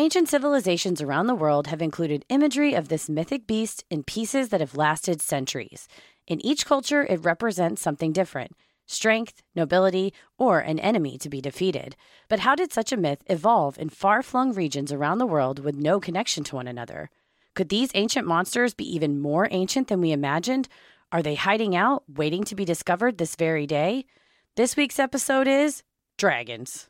Ancient civilizations around the world have included imagery of this mythic beast in pieces that have lasted centuries. In each culture, it represents something different strength, nobility, or an enemy to be defeated. But how did such a myth evolve in far flung regions around the world with no connection to one another? Could these ancient monsters be even more ancient than we imagined? Are they hiding out, waiting to be discovered this very day? This week's episode is Dragons.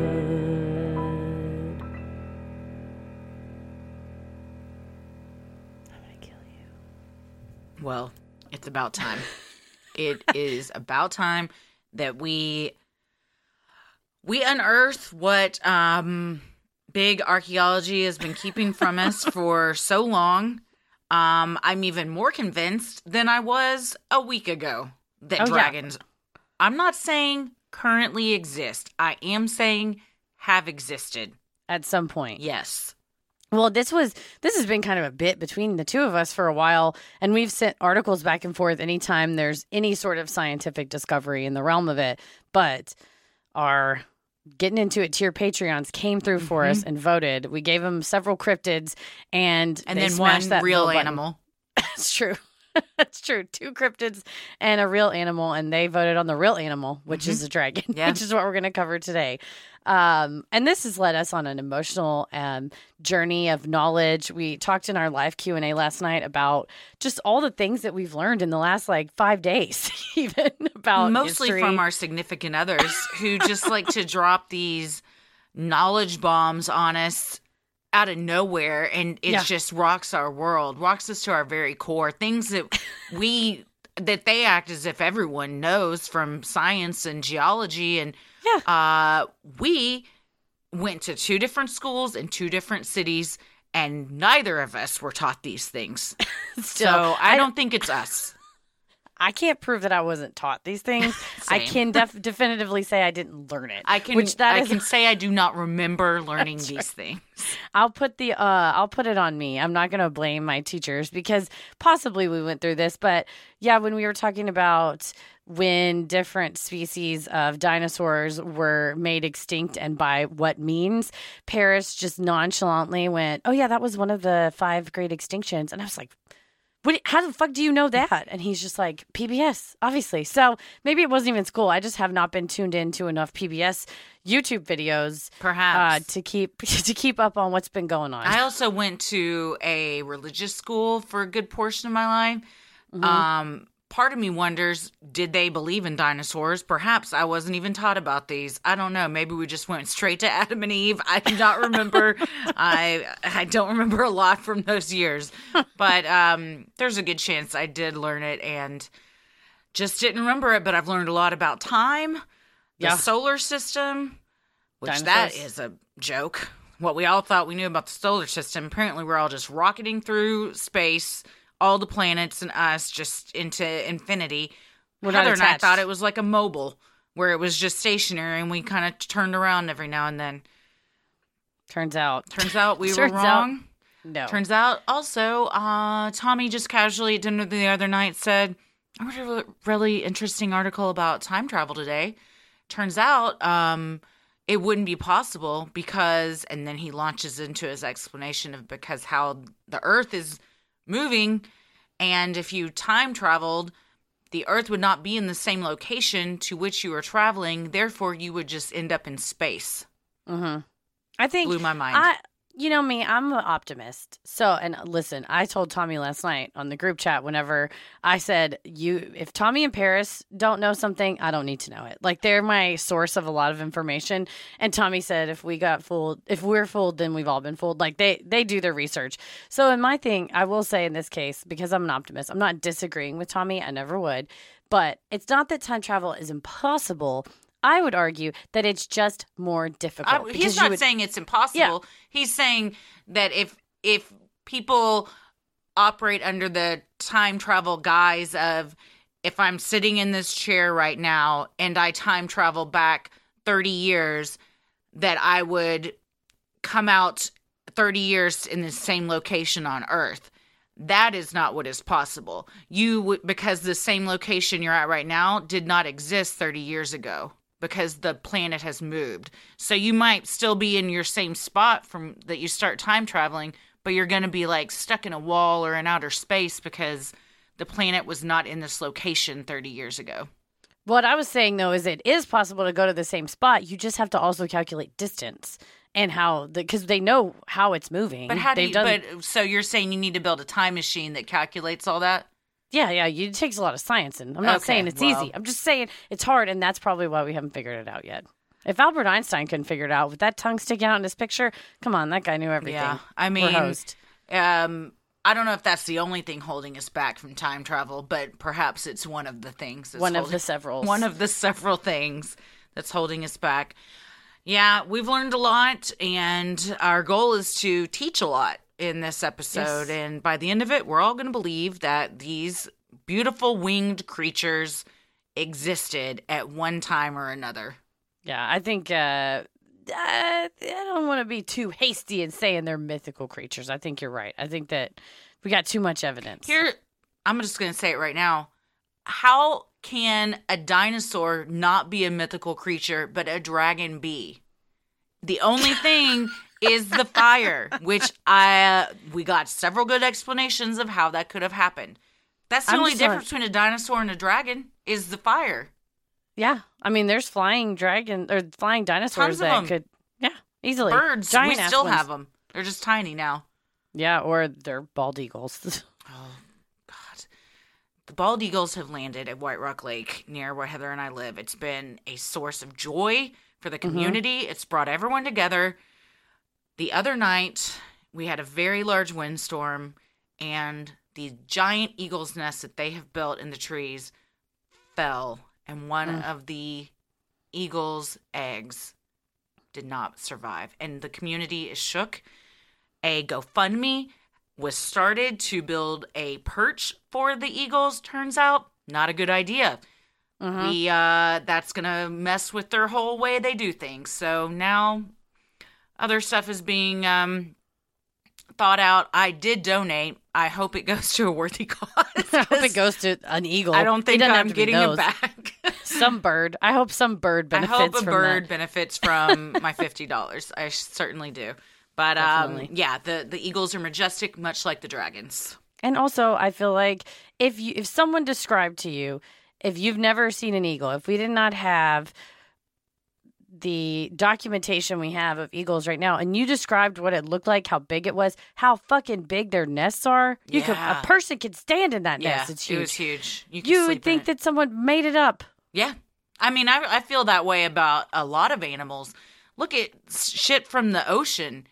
Well, it's about time. it is about time that we we unearth what um big archaeology has been keeping from us for so long. Um I'm even more convinced than I was a week ago that Oh, yeah. dragons I'm not saying currently exist. I am saying have existed. At some point. Yes. Well, this was this has been kind of a bit between the two of us for a while, and we've sent articles back and forth anytime there's any sort of scientific discovery in the realm of it. But our getting into it tier Patreons came through for mm-hmm. us and voted. We gave them several cryptids, and And then one that real button. animal. That's true. It's true. Two cryptids and a real animal, and they voted on the real animal, which is a dragon, Yeah. which is what we're going to cover today. Um, and this has led us on an emotional um, journey of knowledge. We talked in our live Q and A last night about just all the things that we've learned in the last like five days, even about mostly history. from our significant others who just like to drop these knowledge bombs on us out of nowhere and it Yeah. just rocks our world rocks us to our very core things that we that they act as if everyone knows from science and geology and Yeah. uh we went to two different schools in two different cities and neither of us were taught these things Still, so i I- don't think it's us I can't prove that I wasn't taught these things. I can def- definitively say I didn't learn it. I can which that I is can say I do not remember learning these things. I'll put the uh I'll put it on me. I'm not going to blame my teachers because possibly we went through this, but yeah, when we were talking about when different species of dinosaurs were made extinct and by what means, Paris just nonchalantly went, "Oh yeah, that was one of the five great extinctions." And I was like, what, how the fuck do you know that? And he's just like, PBS, obviously. So maybe it wasn't even school. I just have not been tuned into enough PBS YouTube videos uh, Perhaps. to keep to keep up on what's been going on. I also went to a religious school for a good portion of my life. Mm-hmm. Um, part of me wonders, did they believe in dinosaurs? Perhaps I wasn't even taught about these. I don't know. Maybe we just went straight to Adam and Eve. I do not remember. I I don't remember a lot from those years, but um, there's a good chance I did learn it and just didn't remember it. But I've learned a lot about time, the Yeah. solar system, which that Dinosaurs. is a joke. What we all thought we knew about the solar system, apparently we're all just rocketing through space, all the planets and us just into infinity. We're Heather and I thought it was like a mobile where it was just stationary and we kind of turned around every now and then. Turns out, Turns out we were Turns out- wrong. no. Turns out also, uh, Tommy just casually at dinner the other night said, I read a really interesting article about time travel today. Turns out, um, it wouldn't be possible because, and then he launches into his explanation of because how the earth is moving. And if you time traveled, the earth would not be in the same location to which you were traveling. Therefore, you would just end up in space. hmm I think Blew my mind. I, you know me, I'm an optimist. So, and listen, I told Tommy last night on the group chat whenever I said, "You, if Tommy and Paris don't know something, I don't need to know it. Like they're my source of a lot of information." And Tommy said, "If we got fooled, if we're fooled, then we've all been fooled." Like they they do their research. So, in my thing, I will say in this case, because I'm an optimist, I'm not disagreeing with Tommy. I never would. But it's not that time travel is impossible. I would argue that it's just more difficult. I, he's not would- saying it's impossible. He's saying that if if people operate under the time travel guise of if I'm sitting in this chair right now and I time travel back 30 years, that I would come out 30 years in the same location on Earth. That is not what is possible. You would because the same location you're at right now did not exist 30 years ago because the planet has moved. So you might still be in your same spot from that you start time traveling, but you're going to be like stuck in a wall or in outer space because the planet was not in this location 30 years ago. What I was saying though is it is possible to go to the same spot. You just have to also calculate distance and how the because they know how it's moving. But how do They've you, done, but so you're saying you need to build a time machine that calculates all that? Yeah, yeah, it takes a lot of science, and I'm not Okay, saying it's well- easy. I'm just saying it's hard, and that's probably why we haven't figured it out yet. If Albert Einstein couldn't figure it out with that tongue sticking out in his picture, come on, that guy knew everything. Yeah. I mean, um I don't know if that's the only thing holding us back from time travel, but perhaps it's one of the things. One of the several. One of the several things that's holding us back. Yeah, we've learned a lot, and our goal is to teach a lot in this episode. Yes. And by the end of it, we're all going to believe that these beautiful winged creatures existed at one time or another. Yeah, I think uh, I, I don't want to be too hasty in saying they're mythical creatures. I think you're right. I think that we got too much evidence. Here, I'm just going to say it right now. How can a dinosaur not be a mythical creature, but a dragon be? The only thing is the fire, which I uh, we got several good explanations of how that could have happened. That's the I'm only difference between a dinosaur and a dragon is the fire. Yeah, I mean, there's flying dragon or flying dinosaurs of could, yeah, easily. Birds, giant we still ones. have them. They're just tiny now. Yeah, or they're bald eagles. Oh God. The bald eagles have landed at White Rock Lake near where Heather and I live. It's been a source of joy for the community. It's brought everyone together. The other night, we had a very large windstorm, and the giant eagle's nest that they have built in the trees fell, and one of the eagle's eggs did not survive. And the community is shook. A GoFundMe was started to build a perch for the eagles. Turns out, not a good idea. Mhm. We uh that's gonna mess with their whole way they do things. So now other stuff is being um thought out. I did donate. I hope it goes to a worthy cause. I hope it goes to an eagle. I don't think I'm getting it back. Some bird. I hope some bird benefits. I hope a from bird that. benefits from my fifty dollars. I certainly do. But um, yeah, the the eagles are majestic, much like the dragons. And also, I feel like if you if someone described to you, if you've never seen an eagle, if we did not have the documentation we have of eagles right now, and you described what it looked like, how big it was, how fucking big their nests are, you could Yeah. a person could stand in that Yeah, nest. It's it was huge. huge. You, You would think that someone made it up. Yeah. I mean, I, I feel that way about a lot of animals. Look at shit from the ocean.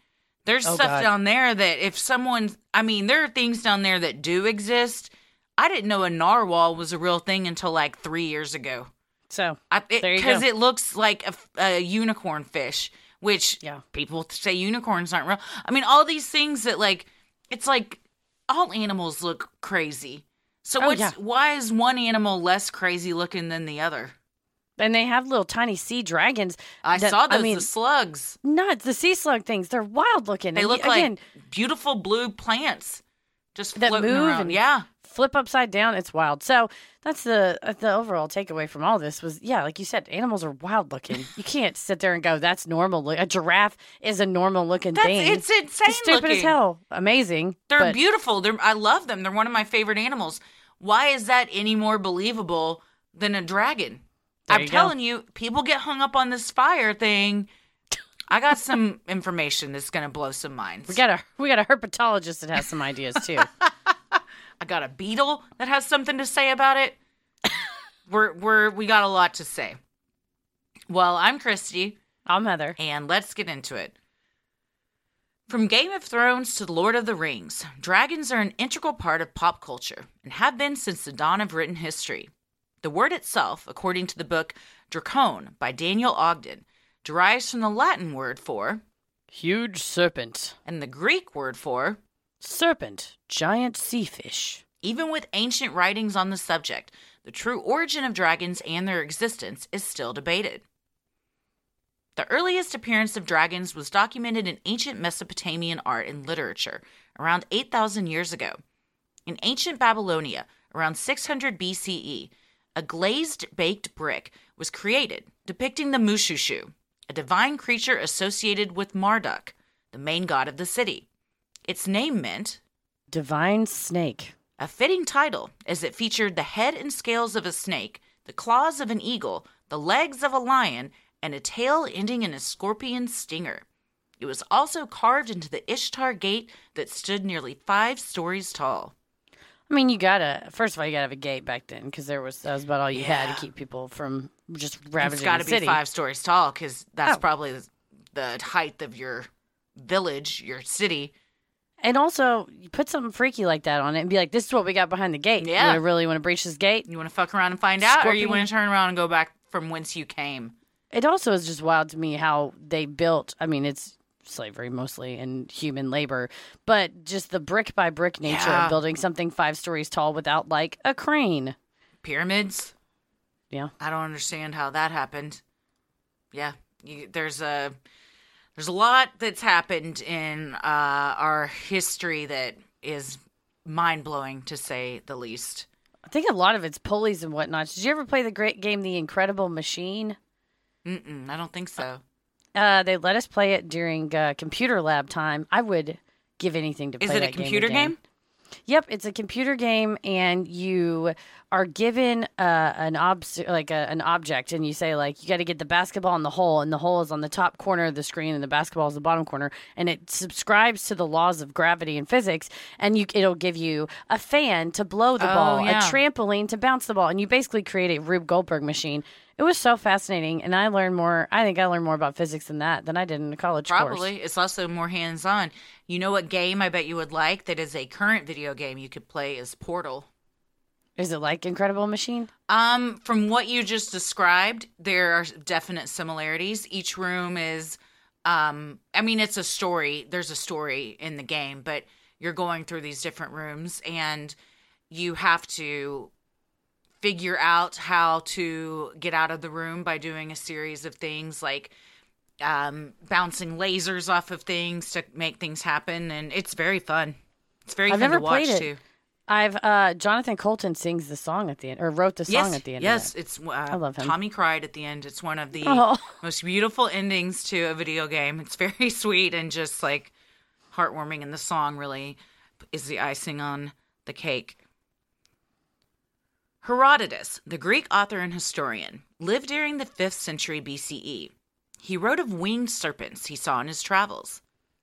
There's Oh, stuff God. down there that if someone, I mean, there are things down there that do exist. I didn't know a narwhal was a real thing until like three years ago. So I, There you Because go. it looks like a unicorn fish, which Yeah. people say unicorns aren't real. I mean, all these things that like, it's like all animals look crazy. So Oh, what's yeah. why is one animal less crazy looking than the other? and they have little tiny sea dragons. I that- saw those I mean, the slugs. nuts. The sea slug things. They're wild looking. They And look again, like beautiful blue plants just That floating move around. and- yeah. Flip upside down. It's wild. So that's the uh, the overall takeaway from all this was yeah, like you said, animals are wild looking. You can't sit there and go that's normal. Look, a giraffe is a normal looking That's thing. it's insane It's stupid looking. as hell. Amazing. They're but beautiful. They're I love them. They're one of my favorite animals. Why is that any more believable than a dragon? I'm go. telling you, people get hung up on this fire thing. I got some information that's gonna blow some minds. We got a we got a herpetologist that has some ideas too. I got a beetle that has something to say about it. we're we're we got a lot to say. Well, I'm Christy. I'm Heather. and let's get into it. From Game of Thrones to The Lord of the Rings, dragons are an integral part of pop culture and have been since the dawn of written history. The word itself, according to the book Drakon by Daniel Ogden derives from the Latin word for Huge serpent. and the Greek word for Serpent. Giant sea fish. Even with ancient writings on the subject, the true origin of dragons and their existence is still debated. The earliest appearance of dragons was documented in ancient Mesopotamian art and literature around 8,000 years ago. In ancient Babylonia, around 600 BCE, a glazed baked brick was created depicting the Mushushu, a divine creature associated with Marduk, the main god of the city. Its name meant Divine snake. a fitting title, as it featured the head and scales of a snake, the claws of an eagle, the legs of a lion, and a tail ending in a scorpion stinger. It was also carved into the Ishtar gate that stood nearly five stories tall. I mean, you gotta. First of all, you gotta have a gate back then because there was that was about all you had to keep people from just ravaging. It's got to city. be five stories tall because that's Oh. probably the height of your village, your city. And also, you put something freaky like that on it and be like, "This is what we got behind the gate." Yeah. You really want to breach this gate? You want to fuck around and find out, or you want to turn around and go back from whence you came? It also is just wild to me how they built. I mean, it's slavery mostly and human labor, but just the brick by brick nature Yeah. of building something five stories tall without like a crane. Pyramids. Yeah. I don't understand how that happened. Yeah, you, there's a there's a lot that's happened in uh, our history that is mind blowing to say the least. I think a lot of it's pulleys and whatnot. Did you ever play the great game, The Incredible Machine? Mm-mm, I don't think so. Uh, they let us play it during uh, computer lab time. I would give anything to play Is it a computer again. game? Yep, it's a computer game, and you are given uh, an ob like a, an object, and you say like you got to get the basketball in the hole, and the hole is on the top corner of the screen, and the basketball is the bottom corner, and it subscribes to the laws of gravity and physics, and you it'll give you a fan to blow the Oh, ball, yeah. a trampoline to bounce the ball, and you basically create a Rube Goldberg machine. It was so fascinating, and I learned more. I think I learned more about physics than that than I did in a college course. Probably. It's also more hands on. You know what game I bet you would like that is a current video game you could play is Portal. Is it like Incredible Machine? Um, from what you just described, there are definite similarities. Each room is, um, I mean, it's a story. There's a story in the game, but you're going through these different rooms and you have to figure out how to get out of the room by doing a series of things like um, bouncing lasers off of things to make things happen. And it's very fun. It's very I've fun never to watch too. I've uh Jonathan Coulton sings the song at the end or wrote the song yes, at the end. Yes, it. it's uh, love him. Tommy cried at the end. It's one of the Oh. most beautiful endings to a video game. It's very sweet and just like heartwarming, and the song really is the icing on the cake. Herodotus, the Greek author and historian, lived during the 5th century BCE. He wrote of winged serpents he saw in his travels.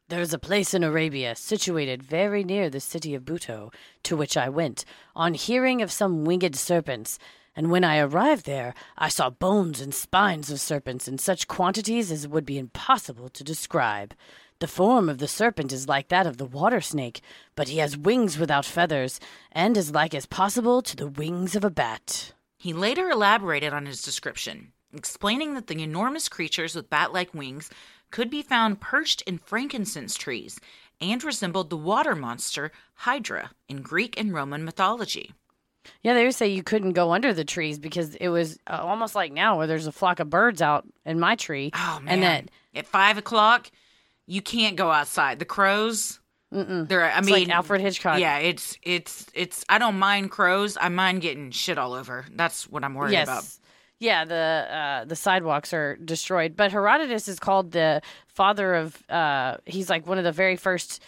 There is a place in Arabia situated very near the city of Buto, to which I went, on hearing of some winged serpents. And when I arrived there, I saw bones and spines of serpents in such quantities as would be impossible to describe. The form of the serpent is like that of the water snake, but he has wings without feathers, and as like as possible to the wings of a bat. He later elaborated on his description, explaining that the enormous creatures with bat like wings could be found perched in frankincense trees and resembled the water monster Hydra in Greek and Roman mythology. Yeah, they would say you couldn't go under the trees because it was uh, almost like now where there's a flock of birds out in my tree. Oh, man. And that At five o'clock, you can't go outside. The crows, they're, I it's mean, like Alfred Hitchcock. Yeah, it's, it's, it's, I don't mind crows. I mind getting shit all over. That's what I'm worried yes. about. Yeah, the uh, the sidewalks are destroyed. But Herodotus is called the father of. Uh, he's like one of the very first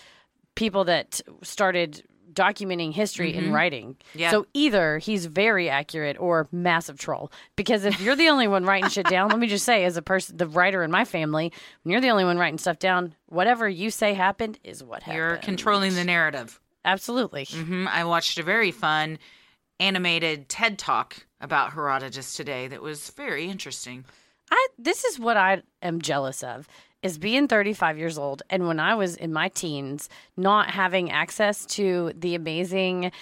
people that started documenting history in writing. Mm-hmm. Yeah. So either he's very accurate or massive troll. Because if you're the only one writing shit down, let me just say, as a person, the writer in my family, when you're the only one writing stuff down, whatever you say happened is what happened. You're controlling the narrative. Absolutely. hmm I watched a very fun animated TED talk about Herodotus today that was very interesting. I this is what I am jealous of is being 35 years old and when I was in my teens not having access to the amazing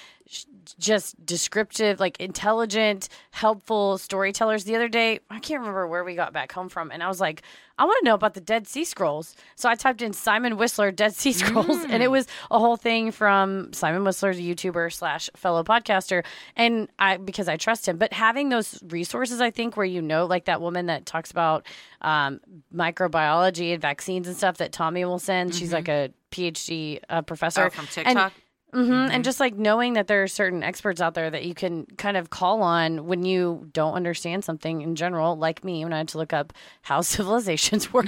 just descriptive, like intelligent, helpful storytellers. The other day, I can't remember where we got back home from, and I was like, I want to know about the Dead Sea Scrolls. So I typed in Simon Whistler Dead Sea Scrolls, and it was a whole thing from Simon Whistler's a YouTuber slash fellow podcaster, and I because I trust him. But having those resources, I think, where you know, like that woman that talks about um, microbiology and vaccines and stuff that Tommy will send. She's like a PhD uh, professor Oh, from And- TikTok. hmm And just like knowing that there are certain experts out there that you can kind of call on when you don't understand something in general, like me when I had to look up how civilizations work.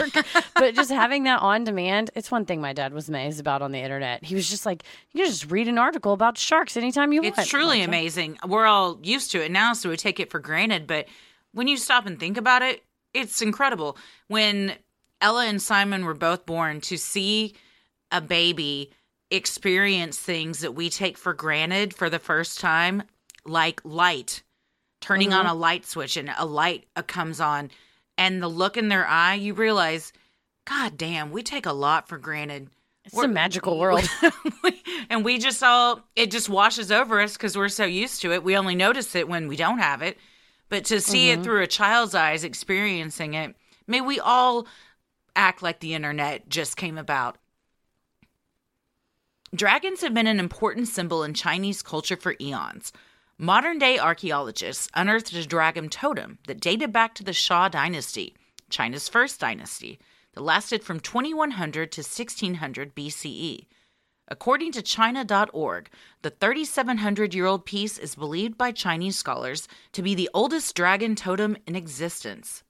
but just having that on demand, it's one thing my dad was amazed about on the internet. He was just like, you can just read an article about sharks anytime you want. It's truly Like, amazing. We're all used to it now, so we take it for granted. But when you stop and think about it, it's incredible. When Ella and Simon were both born, to see a baby experience things that we take for granted for the first time, like light, turning on a light switch and a light uh, comes on, and the look in their eye, you realize, God damn, we take a lot for granted. It's a magical world. and we just all it just washes over us because we're so used to it we only notice it when we don't have it but to see Mm-hmm. it through a child's eyes experiencing it may we all act like the internet just came about dragons have been an important symbol in chinese culture for eons modern day archaeologists unearthed a dragon totem that dated back to the Xia dynasty china's first dynasty that lasted from 2100 to 1600 bce According to China.org, the 3,700 year old piece is believed by Chinese scholars to be the oldest dragon totem in existence.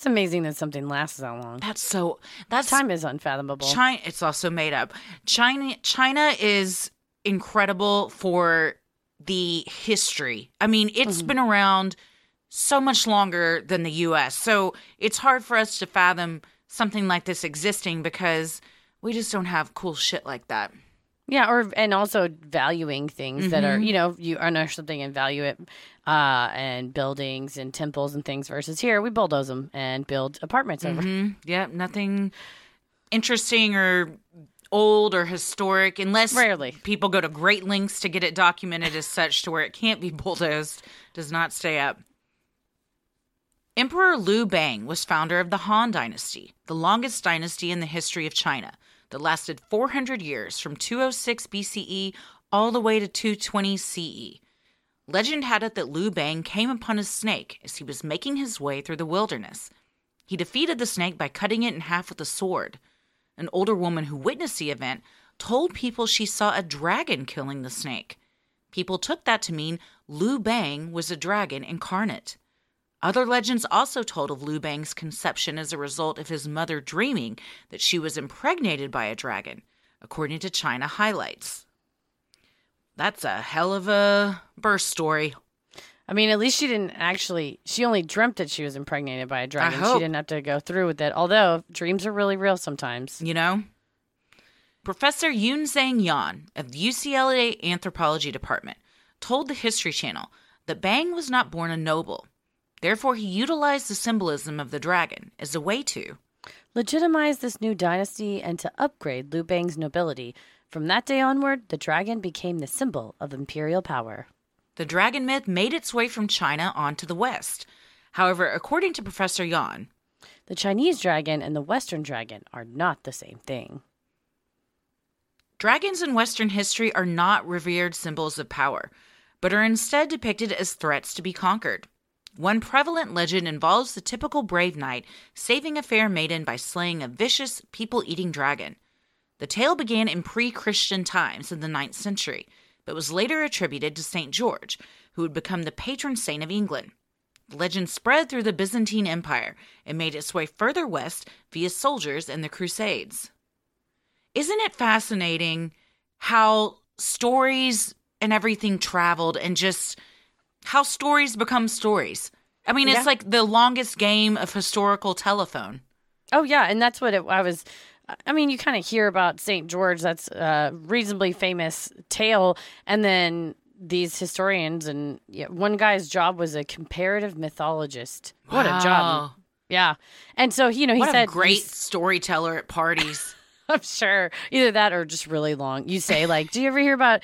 It's amazing that something lasts that long. That's so. That's Time is unfathomable. China. It's also made up. China. China is incredible for the history. I mean, it's mm-hmm. been around so much longer than the U.S. So it's hard for us to fathom something like this existing because we just don't have cool shit like that. Yeah, or and also valuing things that are Mm-hmm. you know you unearth something and value it, uh, and buildings and temples and things versus here we bulldoze them and build apartments over. Mm, yeah, nothing interesting or old or historic unless Rarely. people go to great lengths to get it documented as such to where it can't be bulldozed does not stay up emperor liu bang was founder of the han dynasty the longest dynasty in the history of china that lasted 400 years from 206 bce all the way to 220 ce legend had it that liu bang came upon a snake as he was making his way through the wilderness he defeated the snake by cutting it in half with a sword. An older woman who witnessed the event told people she saw a dragon killing the snake. People took that to mean Liu Bang was a dragon incarnate. Other legends also told of Liu Bang's conception as a result of his mother dreaming that she was impregnated by a dragon, according to China Highlights. That's a hell of a birth story. I mean, at least she didn't actually. She only dreamt that she was impregnated by a dragon. She didn't have to go through with it. Although dreams are really real sometimes. you know? Professor Yun Zhang Yan of the UCLA Anthropology Department told the History Channel that Bang was not born a noble. Therefore, he utilized the symbolism of the dragon as a way to Legitimize this new dynasty and to upgrade Liu Bang's nobility. From that day onward, the dragon became the symbol of imperial power. the dragon myth made its way from China onto the West. However, according to Professor Yan, The Chinese dragon and the Western dragon are not the same thing. Dragons in Western history are not revered symbols of power, but are instead depicted as threats to be conquered. One prevalent legend involves the typical brave knight saving a fair maiden by slaying a vicious, people eating dragon. The tale began in pre Christian times in the 9th century, but was later attributed to St. George, who would become the patron saint of England. The legend spread through the Byzantine Empire and made its way further west via soldiers and the Crusades. Isn't it fascinating how stories and everything traveled and just how stories become stories? I mean, Yeah. it's like the longest game of historical telephone. Oh yeah, and that's what it, I was. I mean, you kind of hear about Saint George. That's a reasonably famous tale, and then these historians and yeah, one guy's job was a comparative mythologist. What a job! Yeah, and so you know he What said a great storyteller at parties. I'm sure either that or just really long. You say like, "Do you ever hear about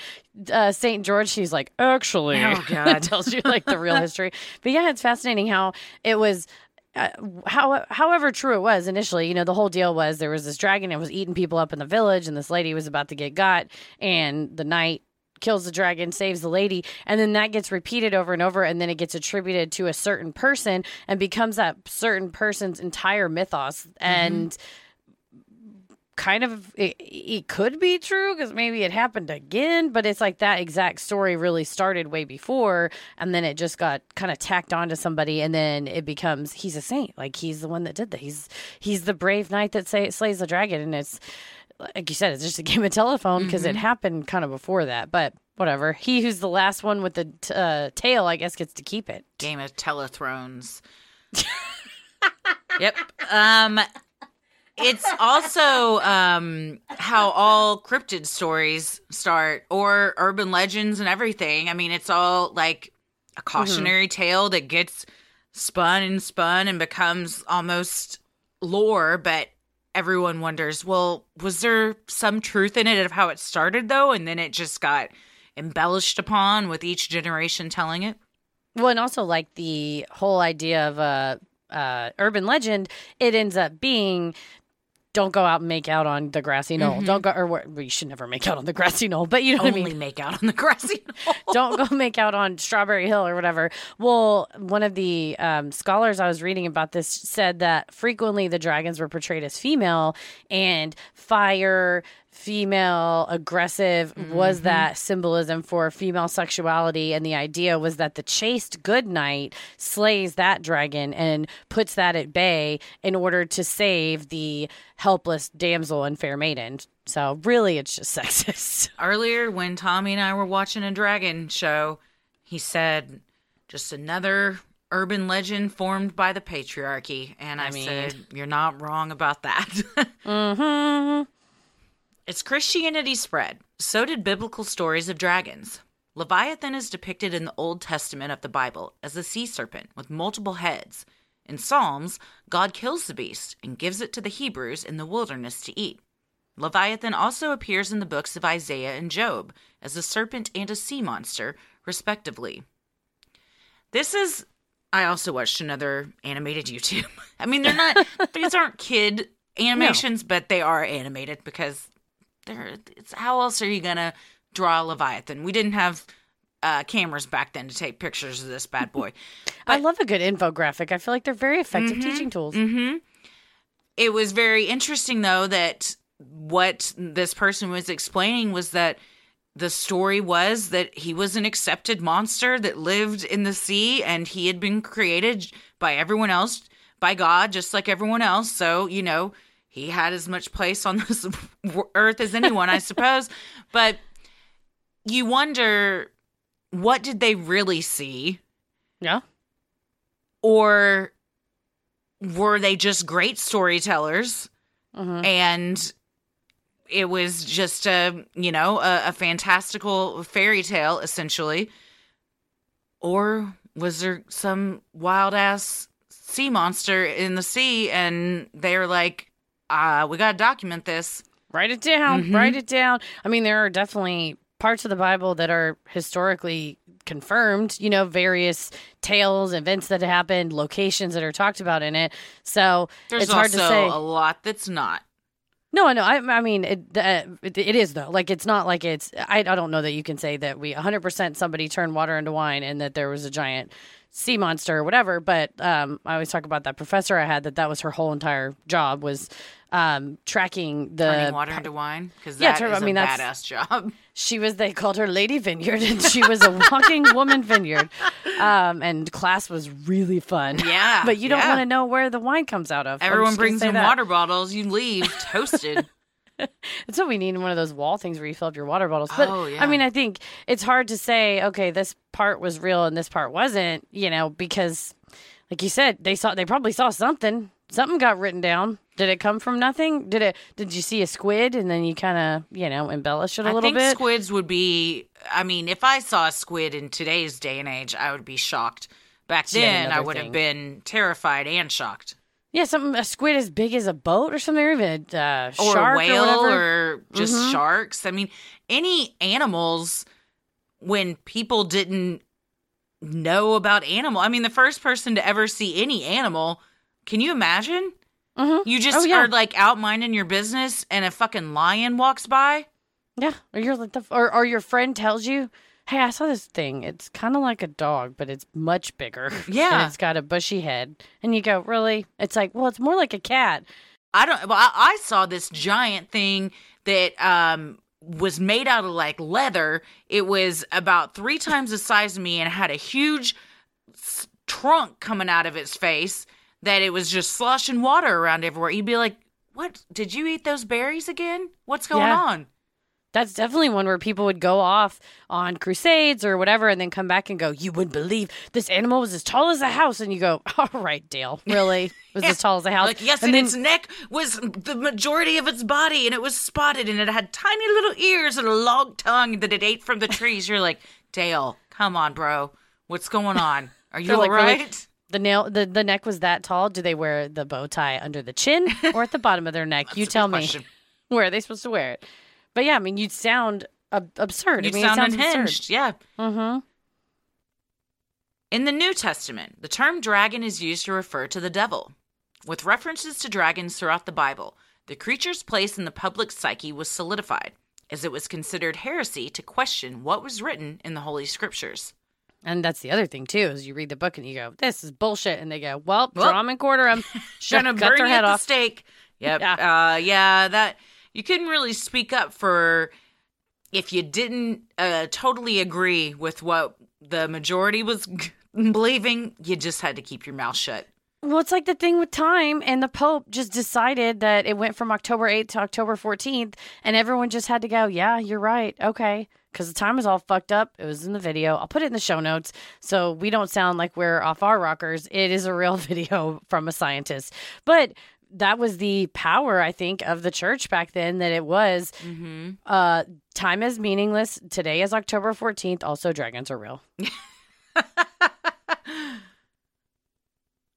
uh, Saint George?" She's like, "Actually," Oh, God. tells you like the real history. But yeah, it's fascinating how it was. Uh, how, however true it was initially, you know, the whole deal was there was this dragon that was eating people up in the village, and this lady was about to get got, and the knight kills the dragon, saves the lady, and then that gets repeated over and over, and then it gets attributed to a certain person and becomes that certain person's entire mythos. And kind of it, it could be true because maybe it happened again but it's like that exact story really started way before and then it just got kind of tacked on to somebody and then it becomes he's a saint. Like he's the one that did that. He's he's the brave knight that say, slays the dragon and it's like you said it's just a game of telephone because it happened kind of before that but whatever. He who's the last one with the t- uh, tail i guess gets to keep it. Game of Telethrones. yep. Um it's also um how all cryptid stories start or urban legends and everything. I mean, it's all like a cautionary tale that gets spun and spun and becomes almost lore, but everyone wonders, well, was there some truth in it of how it started though and then it just got embellished upon with each generation telling it? Well, and also like the whole idea of a uh, urban legend, it ends up being don't go out and make out on the grassy knoll. Don't go, or well, you should never make out on the grassy knoll, but you know what I Only mean. make out on the grassy knoll. don't go make out on Strawberry Hill or whatever. Well, one of the um, scholars I was reading about this said that frequently the dragons were portrayed as female and fire, female, aggressive was that symbolism for female sexuality. And the idea was that the chaste good knight slays that dragon and puts that at bay in order to save the helpless damsel and fair maiden. So really, it's just sexist. Earlier, when Tommy and I were watching a dragon show, he said, just another urban legend formed by the patriarchy. And I, mean- said, You're not wrong about that. hmm As Christianity spread, so did biblical stories of dragons. Leviathan is depicted in the Old Testament of the Bible as a sea serpent with multiple heads. In Psalms, God kills the beast and gives it to the Hebrews in the wilderness to eat. Leviathan also appears in the books of Isaiah and Job as a serpent and a sea monster, respectively. This is. I also watched another animated YouTube. I mean, they're not. these aren't kid animations, but they are animated because they're. It's how else are you gonna draw a Leviathan? We didn't have uh, cameras back then to take pictures of this bad boy. I love a good infographic. I feel like they're very effective teaching tools. Mm-hmm. It was very interesting, though, that what this person was explaining was that the story was that he was an accepted monster that lived in the sea and he had been created by everyone else, by God, just like everyone else. So, you know, he had as much place on this earth as anyone, I suppose. But you wonder what did they really see? Yeah. or were they just great storytellers Mhm. and it was just a you know a, a fantastical fairy tale essentially or was there some wild ass sea monster in the sea and they're like uh we gotta document this Write it down. Mhm. Write it down. I mean, there are definitely parts of the Bible that are historically confirmed, you know, various tales, events that happened, locations that are talked about in it. So there's it's hard to say. a lot that's not No, I know. I, I mean, it, uh, it, it is though. Like, it's not like it's. I, I don't know that you can say that we 100% somebody turned water into wine and that there was a giant sea monster or whatever. But um, I always talk about that professor I had that that was her whole entire job was um, tracking the. turning water into wine because yeah, turn- I mean, a that's- badass job She was. They called her Lady Vineyard, and she was a walking woman vineyard. Um, and class was really fun. Yeah, but you don't yeah. want to know where the wine comes out of. Everyone brings in water bottles you leave toasted That's what we need in one of those wall things where you fill up your water bottles. But Oh, yeah. I mean, I think it's hard to say, okay, this part was real and this part wasn't, you know, because like you said, they saw they probably saw something. Something got written down. Did it come from nothing? Did it did you see a squid and then you kind of, you know, embellish it a I little think bit? squids would be. I mean, if I saw a squid in today's day and age, I would be shocked. Back then, I would thing. have been terrified and shocked. Yeah, something a squid as big as a boat or something, or even a uh, or shark a whale or, or, just Mhm. sharks. I mean, any animals when people didn't know about animal. I mean, the first person to ever see any animal, can you imagine? Mhm. You just Oh, yeah. are like out minding your business and a fucking lion walks by. Yeah, or you're like the or or your friend tells you, "Hey, I saw this thing. It's kind of like a dog, but it's much bigger. Yeah. and it's got a bushy head." And you go, "Really?" It's like, "Well, it's more like a cat." I don't. Well, I, I saw this giant thing that um was made out of like leather. It was about three times the size of me and had a huge s- trunk coming out of its face. That it was just sloshing water around everywhere. You'd be like, "What? Did you eat those berries again? What's going Yeah. on?" That's definitely one where people would go off on crusades or whatever, and then come back and go, "You wouldn't believe this animal was as tall as a house." And you go, "All right, Dale, really? It was as tall as a house?" Like, yes, and and, then its neck was the majority of its body, and it was spotted, and it had tiny little ears and a long tongue that it ate from the trees. You're like, Dale, come on, bro. What's going on? Are you all like, really? the nail, the the neck was that tall. Do they wear the bow tie under the chin or at the bottom of their neck? you tell me. question. Where are they supposed to wear it? But yeah, I mean, you'd sound ab- absurd. You I mean, sound unhinged. Yeah. Mm-hmm. In the New Testament, the term dragon is used to refer to the devil. With references to dragons throughout the Bible, the creature's place in the public psyche was solidified, as it was considered heresy to question what was written in the Holy Scriptures. And that's the other thing too is you read the book and you go, "This is bullshit," and they go, "Well, Well, draw 'em and quarter them, to cut burn their head at the stake. Yep. Yeah. Uh, yeah, that you couldn't really speak up for if you didn't uh, totally agree with what the majority was believing. You just had to keep your mouth shut. Well, it's like the thing with time, and the Pope just decided that it went from October 8th to October 14th, and everyone just had to go, yeah, you're right. Okay. Because the time was all fucked up. It was in the video. I'll put it in the show notes so we don't sound like we're off our rockers. It is a real video from a scientist. But that was the power, I think, of the church back then that it was Mm-hmm. uh, time is meaningless. Today is October 14th. Also, dragons are real.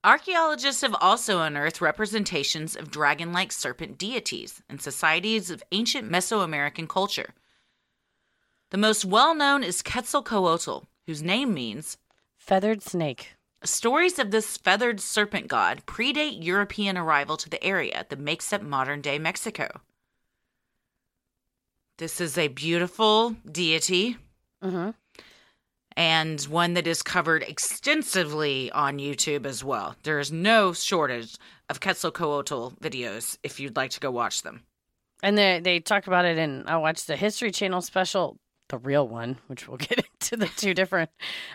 Archaeologists have also unearthed representations of dragon like serpent deities in societies of ancient Mesoamerican culture. The most well known is Quetzalcoatl, whose name means Feathered snake. Stories of this feathered serpent god predate European arrival to the area that makes up modern day Mexico. This is a beautiful deity Mm-hmm. and one that is covered extensively on YouTube as well. There is no shortage of Quetzalcoatl videos if you'd like to go watch them. And they they talked about it in I watched the History Channel special, the real one, which we'll get into the two different.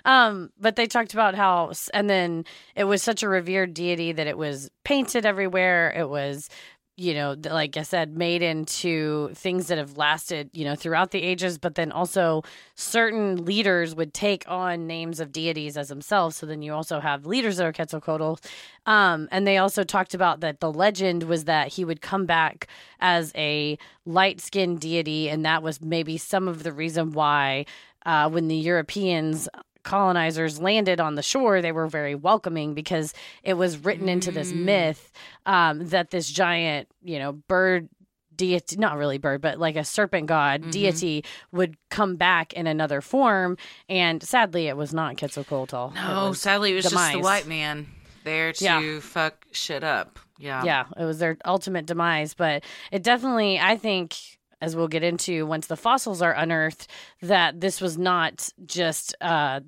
Um, but they talked about how and then it was such a revered deity that it was painted everywhere. It was you know, like I said, made into things that have lasted, you know, throughout the ages, but then also certain leaders would take on names of deities as themselves. So then you also have leaders that are Quetzalcoatl. Um, and they also talked about that the legend was that he would come back as a light skinned deity. And that was maybe some of the reason why uh, when the Europeans colonizers landed on the shore, they were very welcoming because it was written into this Mm. myth um, that this giant, you know, bird deity, not really bird, but like a serpent god Mhm. deity would come back in another form. And sadly, it was not Quetzalcoatl. No, was- sadly, it was just the white man there to Yeah. fuck shit up. Yeah. yeah, it was their ultimate demise. But it definitely, I think, as we'll get into once the fossils are unearthed, that this was not just. Uh,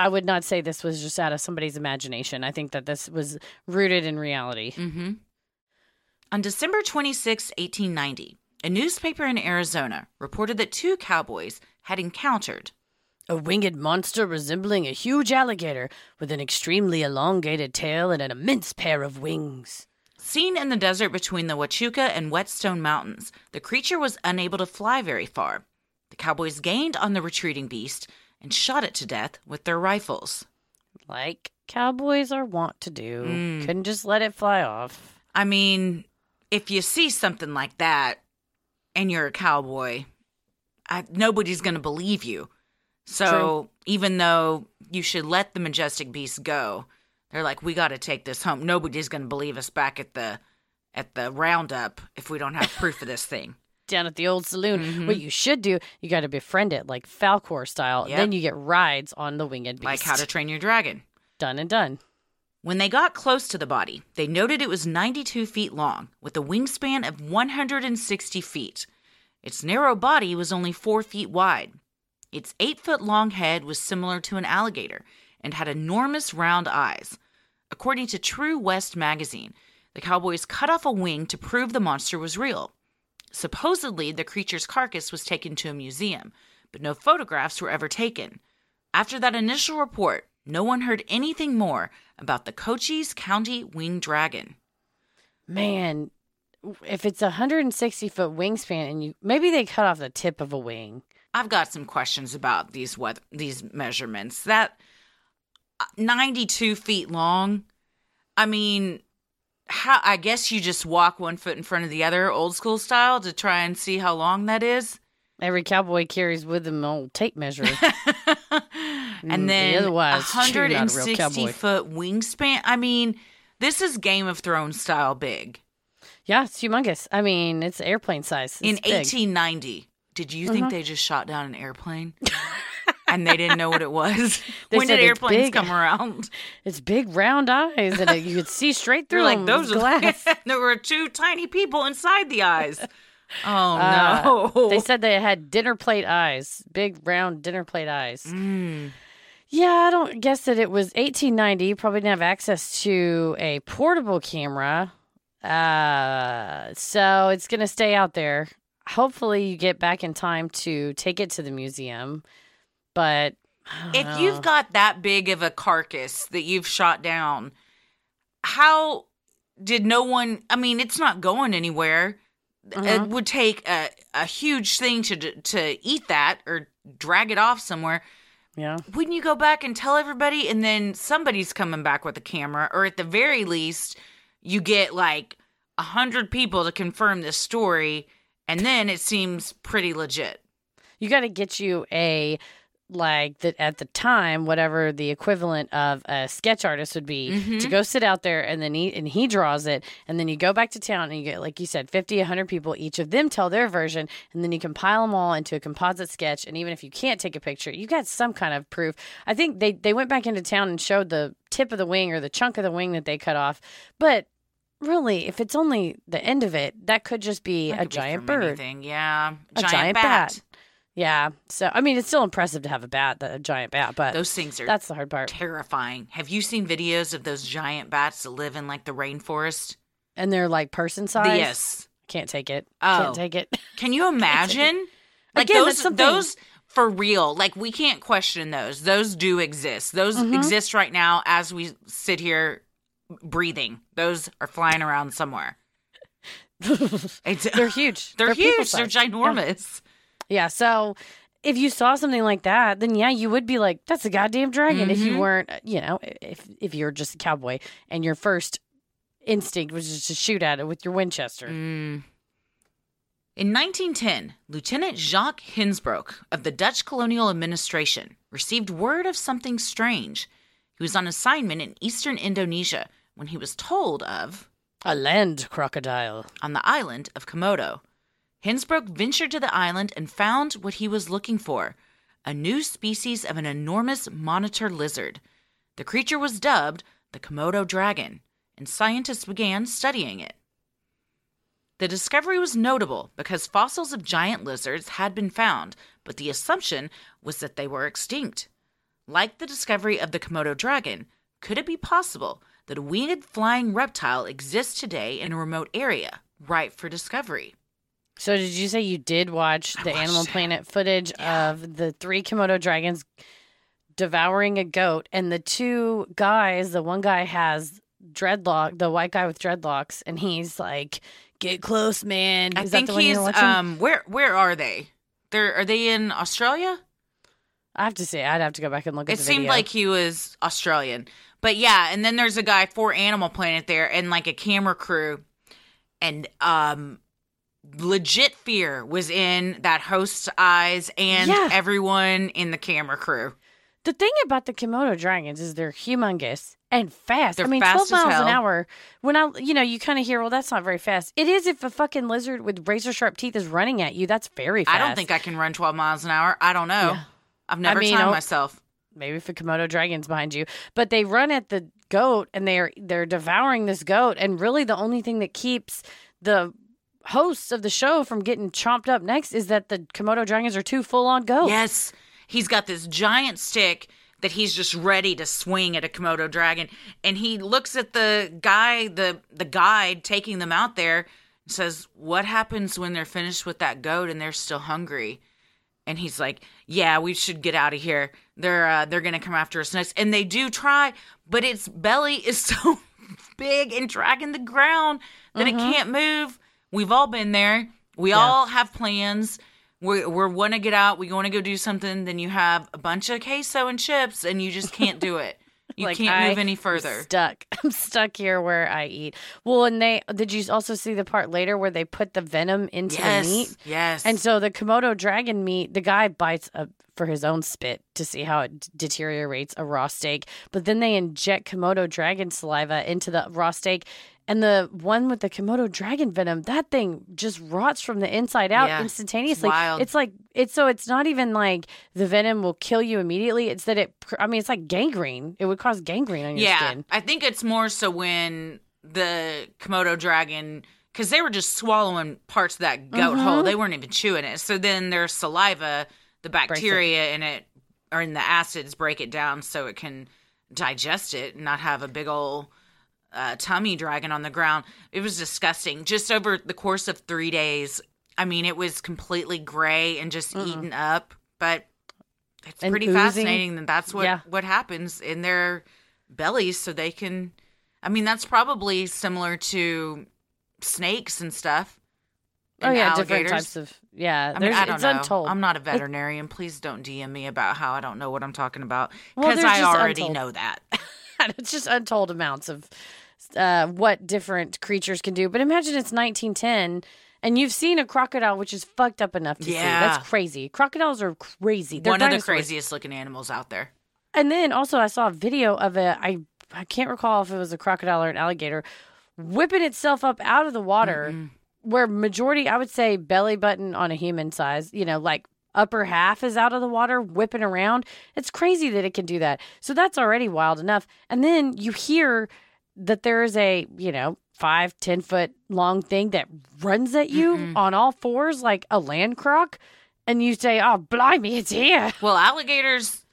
I would not say this was just out of somebody's imagination. I think that this was rooted in reality. Mm-hmm. On December 26, 1890, a newspaper in Arizona reported that two cowboys had encountered A winged monster resembling a huge alligator with an extremely elongated tail and an immense pair of wings. Seen in the desert between the Huachuca and Whetstone Mountains, the creature was unable to fly very far. The cowboys gained on the retreating beast and shot it to death with their rifles. Like cowboys are wont to do. Mm. Couldn't just let it fly off. I mean, if you see something like that and you're a cowboy, I, nobody's going to believe you. So, even though you should let the majestic beast go, They're like, we got to take this home. Nobody's going to believe us back at the at the roundup if we don't have proof of this thing. Down at the old saloon. Mhm. What you should do, you got to befriend it like Falkor style. Yep. Then you get rides on the winged beast. Like How to Train Your Dragon. done and done. When they got close to the body, they noted it was 92 feet long, with a wingspan of 160 feet. Its narrow body was only 4 feet wide. Its 8 foot long head was similar to an alligator and had enormous round eyes. According to True West magazine, the cowboys cut off a wing to prove the monster was real. Supposedly, the creature's carcass was taken to a museum, but no photographs were ever taken. After that initial report, no one heard anything more about the Cochise County winged dragon. Man, if it's a 160 foot wingspan and you maybe they cut off the tip of a wing. I've got some questions about these weather, these measurements. That uh, 92 feet long. I mean, how I guess you just walk one foot in front of the other, old school style, to try and see how long that is. Every cowboy carries with him an old tape measure. Mm, and then otherwise, you're not a real 160 foot wingspan. I mean, this is Game of Thrones style big. yeah, it's humongous. I mean, it's airplane size. It's in big. 1890, did you Uh-huh. think they just shot down an airplane? and they didn't know what it was. They when said did it's airplanes big. come around? It's big round eyes, and it, you could see straight They're through like them. those It's are glass. there were two tiny people inside the eyes. Oh Uh, no! They said they had dinner plate eyes, big round dinner plate eyes. Mm. Yeah, I don't guess that it was 1890. You probably didn't have access to a portable camera. Uh, so it's going to stay out there. Hopefully, you get back in time to take it to the museum. But if know. you've got that big of a carcass that you've shot down, how did no one? I mean, it's not going anywhere. Uh-huh. It would take a, a huge thing to to eat that or drag it off somewhere. yeah, Wouldn't you go back and tell everybody, and then somebody's coming back with a camera, or at the very least, you get like a hundred people to confirm this story, and then it seems pretty legit. you got to get you a like that at the time whatever the equivalent of a sketch artist would be Mhm. to go sit out there and then he and he draws it and then you go back to town and you get like you said 50 100 people each of them tell their version and then you compile them all into a composite sketch and even if you can't take a picture you got some kind of proof i think they they went back into town and showed the tip of the wing or the chunk of the wing that they cut off but really if it's only the end of it that could just be That a could be giant bird anything. yeah, A giant bat. Yeah so i mean it's still impressive to have a bat a giant bat but Those things are that's the hard part terrifying. Have you seen videos of those giant bats that live in like the rainforest? and they're like person size Yes. can't take it Oh. can't take it Can you imagine? like Again, those something- those for real. Like we can't question those. Those do exist. Those Mhm. exist right now as we sit here breathing. Those are flying around somewhere. They're huge they're, people huge. They're ginormous. Yeah, so if you saw something like that, then yeah, you would be like, "That's a goddamn dragon." If you Mhm. weren't, you know, if if you're just a cowboy and your first instinct was just to shoot at it with your Winchester. Mm. In 1910, Lieutenant Jacques Hensbroek of the Dutch Colonial Administration received word of something strange. He was on assignment in eastern Indonesia when he was told of A land crocodile. on the island of Komodo. Hensbroek ventured to the island and found what he was looking for a new species of an enormous monitor lizard. The creature was dubbed the Komodo dragon, and scientists began studying it. The discovery was notable because fossils of giant lizards had been found, but the assumption was that they were extinct. Like the discovery of the Komodo dragon, could it be possible that a winged flying reptile exists today in a remote area, ripe for discovery? So did you say you did watch I the Animal it. Planet footage Yeah. of the three Komodo dragons devouring a goat and the two guys, the one guy has dreadlock, the white guy with dreadlocks and he's like, "Get close, man." I Is that think the one he's um where where are they? They're are they in Australia? I have to say I'd have to go back and look at It seemed video. like he was Australian. But yeah, and then there's a guy for Animal Planet there and like a camera crew and um legit fear was in that host's eyes and Yeah. everyone in the camera crew. The thing about the Komodo dragons is they're humongous and fast. They're I mean, fast 12 as miles an hour. When I, you know, you kind of hear, well, that's not very fast. It is if a fucking lizard with razor sharp teeth is running at you. That's very fast. I don't think I can run 12 miles an hour. I don't know. Yeah. I've never mean, timed oh- myself. maybe if a Komodo dragon's behind you, but they run at the goat and they're they're devouring this goat, and really the only thing that keeps the hosts of the show from getting chomped up next is that the Komodo dragons are two full on goats. Yes. He's got this giant stick that he's just ready to swing at a Komodo dragon. And he looks at the guy, the the guide taking them out there, and says, What happens when they're finished with that goat and they're still hungry? And he's like, "Yeah, we should get out of here. They're uh, they're gonna come after us next." And they do try, but its belly is so big and dragging the ground that it can't move. We've all been there. We all have plans. We we want to get out. We want to go do something. Then you have a bunch of queso and chips, and you just can't do it. You Like, can't I move any further. Stuck. I'm stuck here where I eat. Well, and they did you also see the part later where they put the venom into yes, the meat? yes. And so the Komodo dragon meat, the guy bites a, for his own spit to see how it d- deteriorates a raw steak. But then they inject Komodo dragon saliva into the raw steak. And the one with the Komodo dragon venom, that thing just rots from the inside out Yeah, it's instantaneously. wild. It's like it's so it's not even like the venom will kill you immediately. It's that it. I mean, it's like gangrene. It would cause gangrene on your yeah, skin. I think it's more so when the Komodo dragon, because they were just swallowing parts of that goat Mm-hmm. hole. They weren't even chewing it. So then their saliva, the bacteria in it, or in the acids, break it down so it can digest it and not have a big old uh, tummy dragging on the ground. It was disgusting. Just over the course of three days, I mean, it was completely gray and just eaten up. But it's And pretty oozing. fascinating that that's what Yeah. what happens in their bellies, so they can. I mean, that's probably similar to snakes and stuff. Oh and yeah, different types of yeah. I mean, there's- I don't it's know. untold. I'm not a veterinarian. Please don't DM me about how I don't know what I'm talking about Well, because there's I already untold. know that. it's just untold amounts of uh, what different creatures can do. But imagine it's 1910 and you've seen a crocodile, which is fucked up enough to see. Yeah. That's crazy. Crocodiles are crazy. They're One of the craziest looking animals out there. And then also, I saw a video of it. I I can't recall if it was a crocodile or an alligator whipping itself up out of the water, where majority, I would say, belly button on a human size. You know, like upper half is out of the water, whipping around. It's crazy that it can do that. So that's already wild enough. And then you hear that there is a you know five ten foot long thing that runs at you on all fours like a land croc. And you say, "Oh, blimey, it's here!" Well, alligators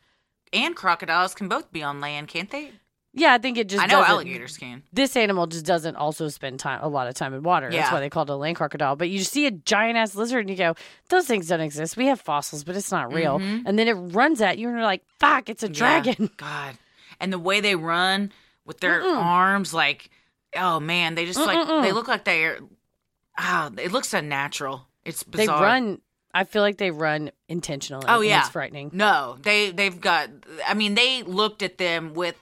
and crocodiles can both be on land, can't they? Yeah, I think it just. I know alligators can. this animal just doesn't also spend time a lot of time in water. That's why they call it a land crocodile. But you see a giant ass lizard and you go, those things don't exist. We have fossils, but it's not real. And then it runs at you and you're like, fuck, it's a dragon. Mm-hmm. Yeah. God. And the way they run with their arms, like, oh man, they just like they look like they're. Oh, it looks unnatural. It's bizarre. They run. I feel like they run intentionally. Oh yeah, it's frightening. No, they they've got. I mean, they looked at them with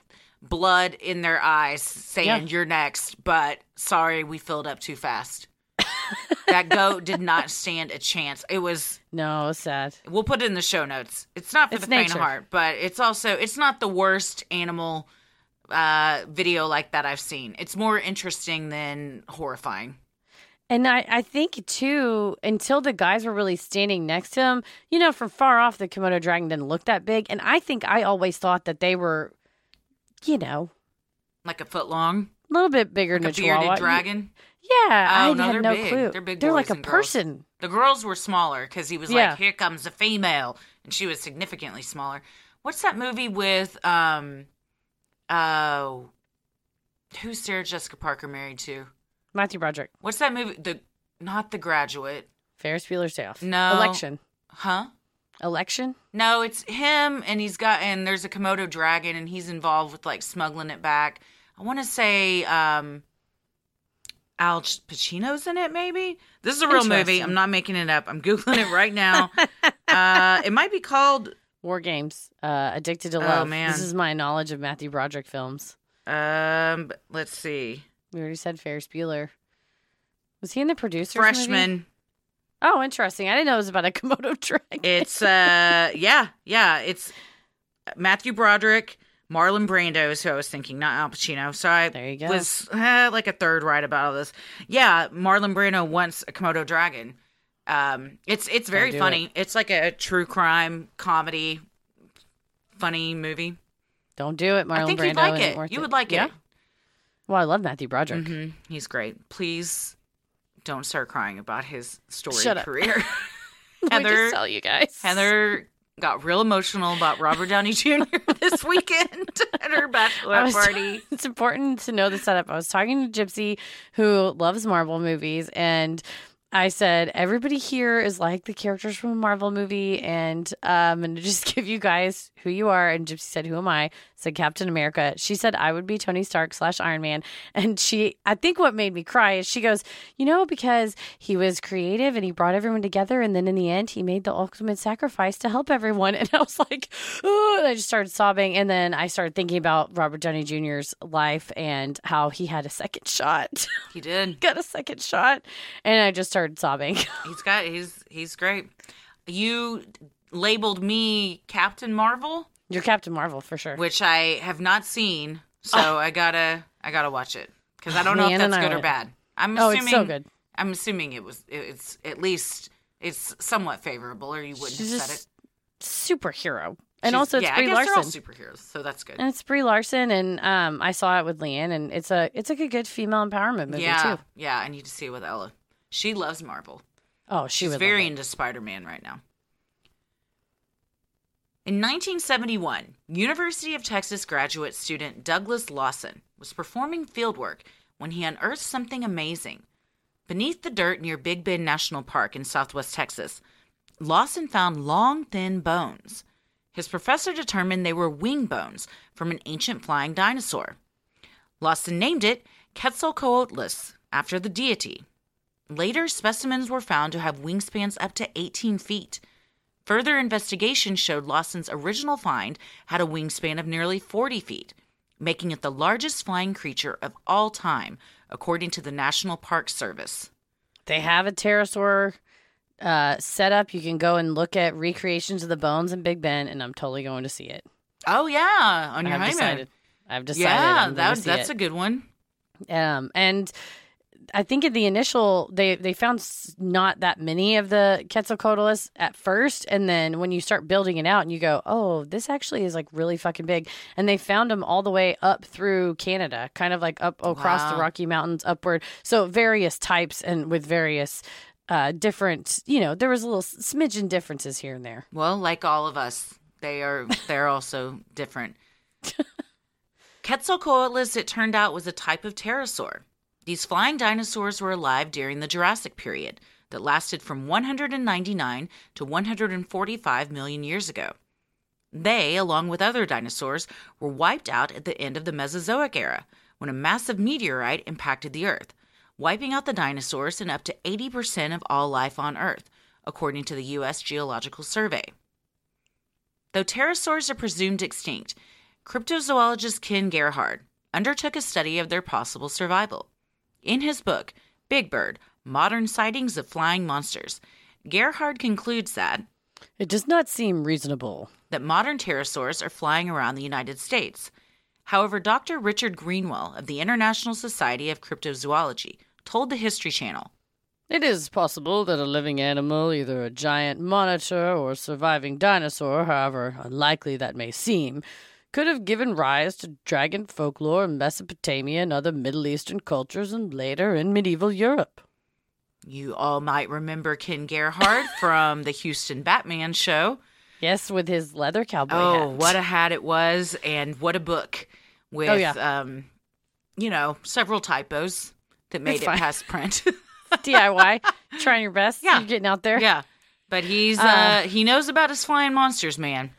blood in their eyes, saying, Yeah. "You're next," but sorry, we filled up too fast. that goat did not stand a chance. It was. No, sad. We'll put it in the show notes. It's not for It's the faint of heart, but it's also it's not the worst animal uh video like that I've seen. It's more interesting than horrifying. And I, I think too, until the guys were really standing next to him, you know, from far off, the Komodo dragon didn't look that big. And I think I always thought that they were, you know, Like a foot long, a little bit bigger like than a bearded chihuahua. dragon. Yeah, I Oh, no, had no big. clue. They're big They're like a person. The girls were smaller because he was Yeah. like, "Here comes a female," and she was significantly smaller. What's that movie with um, oh, who's Sarah Jessica Parker married to? Matthew Broderick, What's that movie? The not the Graduate, Ferris Bueller's Day Off. No. election, huh? Election. No, it's him, and he's got and there's a Komodo dragon, and he's involved with like smuggling it back. I want to say um, Al Pacino's in it. Maybe this is a real movie. I'm not making it up. I'm googling it right now. uh, it might be called. War Games, uh, Addicted to Oh, Love. man. This is my knowledge of Matthew Broderick films. Um, let's see. We already said Ferris Bueller. Was he in the producers? movie? Freshman. Oh, interesting. I didn't know it was about a Komodo dragon. It's uh, yeah, yeah. It's Matthew Broderick, Marlon Brando is who I was thinking, not Al Pacino. So I There you go. was eh, like a third right about all this. Yeah, Marlon Brando wants a Komodo dragon. Um, it's it's very funny. It's like a true crime comedy, funny movie. Don't do it, Marlon I think Brando. you'd like it. You would like Yeah? it. Well, I love Matthew Broderick. hmm He's great. Please don't start crying about his story Shut career. Heather- tell you guys. Heather got real emotional about Robert Downey Jr. this weekend at her bachelorette party. It's important to know the setup. I was talking to Gypsy, who loves Marvel movies, and I said everybody here is like the characters from a Marvel movie, and um, and to just give you guys who you are. And Gypsy said, "Who am I?" Said Captain America. She said I would be Tony Stark slash Iron Man, and she, I think what made me cry is she goes, you know, because he was creative and he brought everyone together, and then in the end he made the ultimate sacrifice to help everyone. And I was like, oh, and I just started sobbing, and then I started thinking about Robert Downey Jr.'s life and how he had a second shot, He did. got a second shot, and I just started sobbing. He's got. He's he's great. You labeled me Captain Marvel, You're Captain Marvel for sure. which I have not seen, so I gotta I gotta watch it because I don't know if that's good or bad. I'm Oh, assuming. it's so good. I'm assuming it was. It's at least it's somewhat favorable, or you wouldn't She's have said it. superhero, and She's- also it's yeah, Brie I guess Larson. they're all superheroes, so that's good. And it's Brie Larson, and um, I saw it with Leanne, and it's a it's like a good female empowerment movie yeah, too. yeah. I need to see it with Ella. She loves Marvel. Oh, she She's was very into Spider Man right now. In 1971, University of Texas graduate student Douglas Lawson was performing fieldwork when he unearthed something amazing. Beneath the dirt near Big Bend National Park in southwest Texas, Lawson found long, thin bones. His professor determined they were wing bones from an ancient flying dinosaur. Lawson named it Quetzalcoatlus after the deity. Later, specimens were found to have wingspans up to 18 feet. Further investigation showed Lawson's original find had a wingspan of nearly 40 feet, making it the largest flying creature of all time, according to the National Park Service. They have a pterosaur uh, set up. You can go and look at recreations of the bones in Big Bend, and I'm totally going to see it. Oh yeah, on your I've decided. I've decided. Yeah, that, that's it. a good one. Um, and I think in the initial, they they found not that many of the Quetzalcoatlus at first, and then when you start building it out, and you go, oh, this actually is like really fucking big, and they found them all the way up through Canada, kind of like up across the Rocky Mountains upward. So various types and with various. Uh, different, you know, there was a little smidgen differences here and there. Well, like all of us, they are they're also different. Quetzalcoatlus, it turned out, was a type of pterosaur. These flying dinosaurs were alive during the Jurassic period that lasted from 199 to 145 million years ago. They, along with other dinosaurs, were wiped out at the end of the Mesozoic era when a massive meteorite impacted the Earth, wiping out the dinosaurs and up to 80% of all life on Earth, according to the U.S. Geological Survey. Though pterosaurs are presumed extinct, cryptozoologist Ken Gerhard undertook a study of their possible survival. In his book, Big Bird Modern Sightings of Flying Monsters, Gerhard concludes that It does not seem reasonable. that modern pterosaurs are flying around the United States. However, Dr. Richard Greenwell of the International Society of Cryptozoology told the History Channel It is possible that a living animal, either a giant monitor or a surviving dinosaur, however unlikely that may seem, could have given rise to dragon folklore in Mesopotamia and other Middle Eastern cultures and later in medieval Europe. you all might remember Ken Gerhard from the Houston Batman show. Yes, with his leather cowboy Oh, hat. what a hat it was, and what a book with, Oh, yeah. um, you know, several typos that made It's it fine. past print. DIY, trying your best. Yeah. You're getting out there. yeah, but he's uh, Uh, he knows about his flying monsters, man.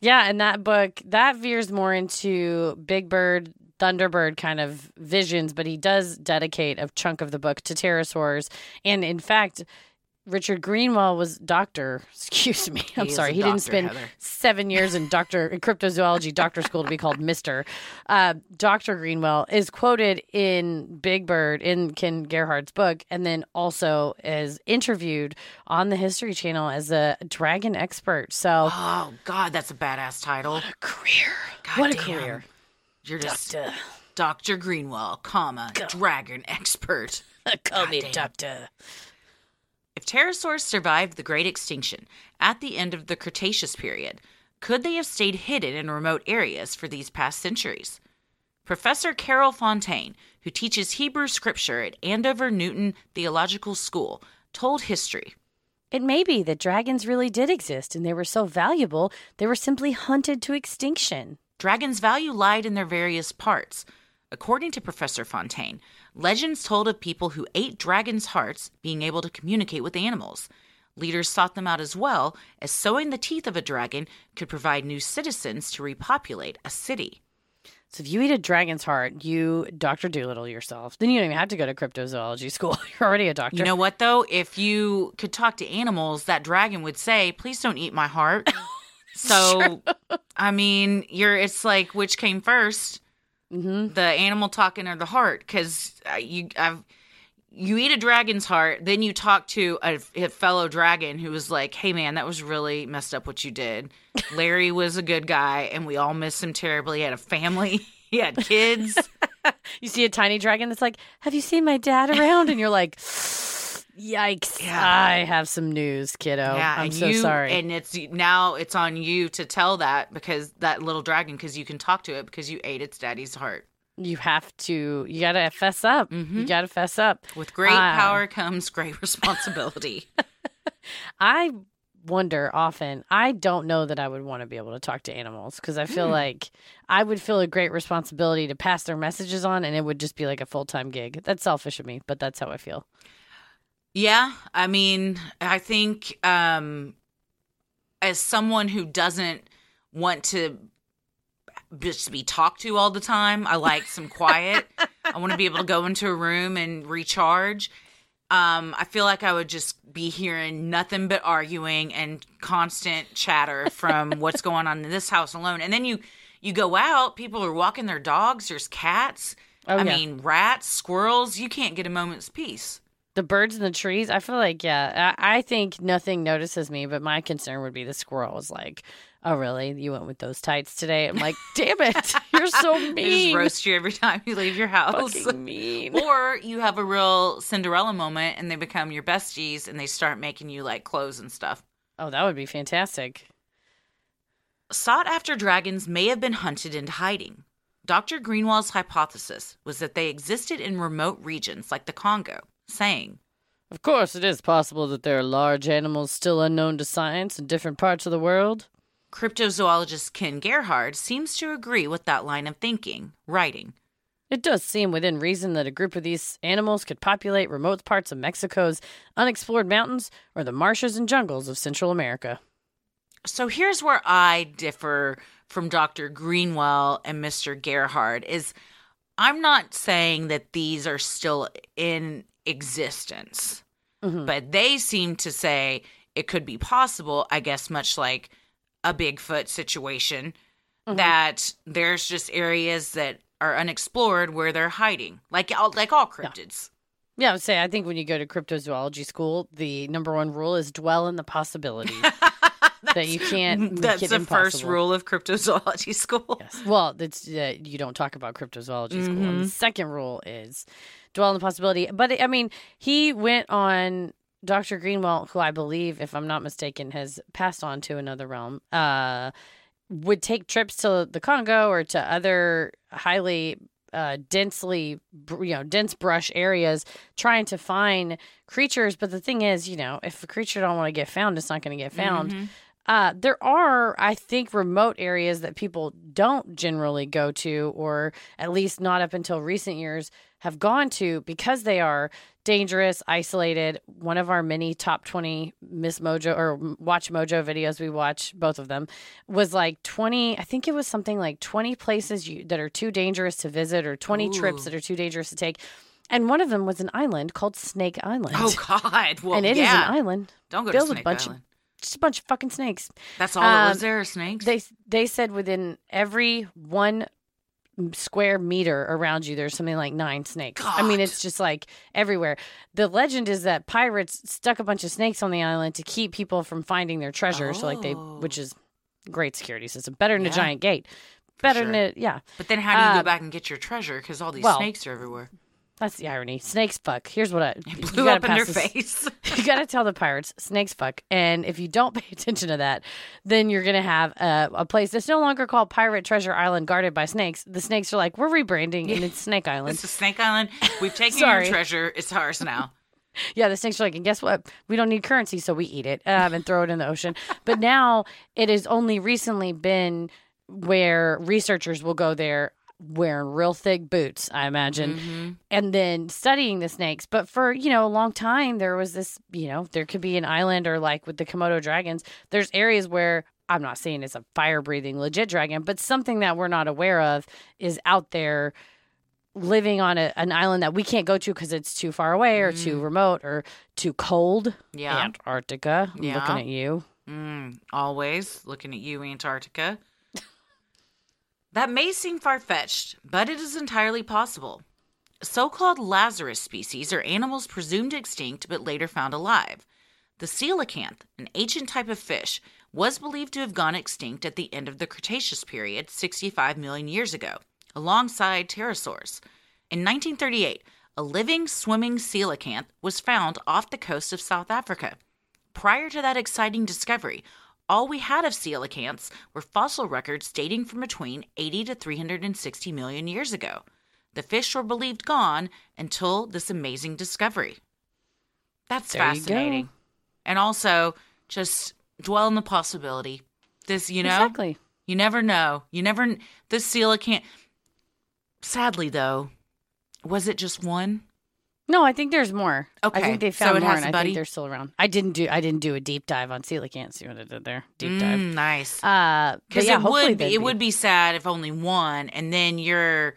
Yeah, and that book that veers more into Big Bird, Thunderbird kind of visions, but he does dedicate a chunk of the book to pterosaurs. And in fact, Richard Greenwell was doctor. Excuse me. I'm He sorry. He didn't spend Heather. seven years in doctor in cryptozoology doctor school to be called Mister. Uh, Doctor Greenwell is quoted in Big Bird in Ken Gerhard's book, and then also is interviewed on the History Channel as a dragon expert. So Oh God, that's a badass title. What a career. what a career. You're just Doctor. Dr. Greenwell, comma, dragon expert. Call me doctor. If pterosaurs survived the Great Extinction at the end of the Cretaceous period, could they have stayed hidden in remote areas for these past centuries? Professor Carol Fontaine, who teaches Hebrew scripture at Andover Newton Theological School, told history. It may be that dragons really did exist and they were so valuable they were simply hunted to extinction. Dragons' value lied in their various parts. According to Professor Fontaine, legends told of people who ate dragons' hearts being able to communicate with animals. Leaders sought them out as well, as sowing the teeth of a dragon could provide new citizens to repopulate a city. So if you eat a dragon's heart, you Dr. Dolittle yourself. Then you don't even have to go to cryptozoology school. You're already a doctor. You know what, though? If you could talk to animals, that dragon would say, Please don't eat my heart. so, I mean, you're, it's like, which came 1st mm-hmm. the animal talking or the heart because you I've you eat a dragon's heart then you talk to a, a fellow dragon who was like hey man that was really messed up what you did larry was a good guy and we all miss him terribly he had a family he had kids You see a tiny dragon that's like, Have you seen my dad around? And you're like, Yikes. Yeah. I have some news, kiddo. yeah I'm so you sorry. and it's now it's on you to tell that because that little dragon because you can talk to it because you ate its daddy's heart you have to, you got to fess up. Mm-hmm. You got to fess up. with great Ah. power comes great responsibility I wonder often, I don't know that I would want to be able to talk to animals because I feel Hmm. like I would feel a great responsibility to pass their messages on and it would just be like a full time gig. That's selfish of me, but that's how I feel. Yeah, I mean, I think um as someone who doesn't want to just be talked to all the time, I like some quiet. I want to be able to go into a room and recharge. Um, I feel like I would just be hearing nothing but arguing and constant chatter from what's going on in this house alone. And then you you go out, people are walking their dogs, there's cats. Oh, I yeah. mean, rats, squirrels, you can't get a moment's peace. The birds in the trees, I feel like, yeah, I, I think nothing notices me, but my concern would be the squirrels. like, oh, really? You went with those tights today? I'm like, damn it. You're so mean. They just roast you every time you leave your house. Fucking mean. or you have a real Cinderella moment and they become your besties and they start making you like clothes and stuff. Oh, that would be fantastic. Sought after dragons may have been hunted into hiding. Dr. Greenwell's hypothesis was that they existed in remote regions like the Congo, saying, Of course, it is possible that there are large animals still unknown to science in different parts of the world. Cryptozoologist Ken Gerhard seems to agree with that line of thinking, writing, It does seem within reason that a group of these animals could populate remote parts of Mexico's unexplored mountains or the marshes and jungles of Central America. So here's where I differ from Dr. Greenwell and Mr. Gerhard is I'm not saying that these are still in existence, Mhm. but they seem to say it could be possible, I guess much like a Bigfoot situation Mhm. that there's just areas that are unexplored where they're hiding. Like all like all cryptids. Yeah, I would say I think when you go to cryptozoology school, the number one rule is dwell in the possibilities. that you can't That's the first rule of cryptozoology school. Yes. Well, it's uh, you don't talk about cryptozoology school. And the second rule is dwell on the possibility. But I mean, he went on Dr. Greenwell, who I believe, if I'm not mistaken, has passed on to another realm. Uh, would take trips to the Congo or to other highly uh, densely, you know, dense brush areas, trying to find creatures. But the thing is, you know, if a creature don't want to get found, it's not going to get found. Mhm. Uh, there are, I think, remote areas that people don't generally go to, or at least not up until recent years have gone to because they are dangerous, isolated. One of our many top 20 Miss Mojo or Watch Mojo videos we watch, both of them, was like 20, I think it was something like 20 places you, that are too dangerous to visit or 20 trips that are too dangerous to take. And one of them was an island called Snake Island. Oh God! Well, and it is yeah. an island, Don't go to with Snake a bunch of- Island. Just a bunch of fucking snakes. That's all that was um, there. Snakes. They they said within every one square meter around you, there's something like nine snakes. I mean, it's just like everywhere. The legend is that pirates stuck a bunch of snakes on the island to keep people from finding their treasure. So like they, Oh. which is great security system, better than a giant gate. better sure. than it. Yeah, But then how do you Uh, go back and get your treasure? Because all these well, snakes are everywhere. That's the irony. Snakes fuck. Here's what I you Blew gotta up in their this- face. you got to tell the pirates snakes fuck and if you don't pay attention to that then you're gonna have a, a place that's no longer called pirate treasure island guarded by snakes the snakes are like we're rebranding and it's snake island It's is Snake Island. We've taken your treasure. It's ours now. yeah the snakes are like and guess what we don't need currency so we eat it um, and throw it in the ocean but now it has only recently been where researchers will go there wearing real thick boots i imagine Mm-hmm. and then studying the snakes. But for, you know, a long time, there was this, you know, there could be an island or like with the Komodo dragons, there's areas where I'm not saying it's a fire breathing legit dragon, but something that we're not aware of is out there living on a, an island that we can't go to because it's too far away or too remote or too cold. Yeah. Antarctica. Yeah. looking at you. Mm, always looking at you, Antarctica. That may seem far fetched, but it is entirely possible. So called Lazarus species are animals presumed extinct but later found alive. The coelacanth, an ancient type of fish, was believed to have gone extinct at the end of the Cretaceous period, 65 million years ago, alongside pterosaurs. In 1938, a living swimming coelacanth was found off the coast of South Africa. Prior to that exciting discovery, all we had of coelacanths were fossil records dating from between 80 to 360 million years ago. The fish were believed gone until this amazing discovery. That's There fascinating. And also, just dwell on the possibility. This, you know, Exactly. you never know. You never, this coelacanth. Sadly, though, was it just one? No, I think there's more. Okay, I think they so found it more, and I buddy? think they're still around. I didn't do I didn't do a deep dive on coelacanth. See what I did there? Deep dive. Mm, nice. Uh, Because yeah, it hopefully would be, it would be sad if only one, and then you're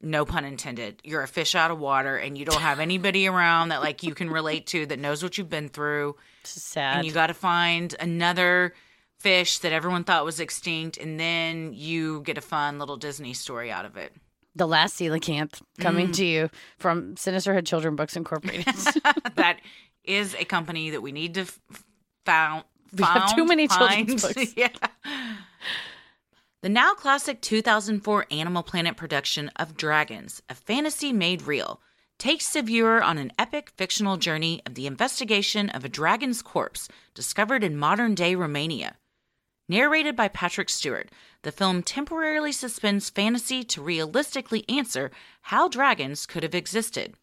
no pun intended. You're a fish out of water, and you don't have anybody around that like you can relate to that knows what you've been through, sad. and you got to find another fish that everyone thought was extinct, and then you get a fun little Disney story out of it. The last coelacanth coming Mm. to you from Sinisterhood Children Books Incorporated. that is a company that we need to f- found. We have too many children's books. yeah. The now classic 2004 Animal Planet production of Dragons, a fantasy made real, takes the viewer on an epic fictional journey of the investigation of a dragon's corpse discovered in modern day Romania. Narrated by Patrick Stewart, the film temporarily suspends fantasy to realistically answer how dragons could have existed.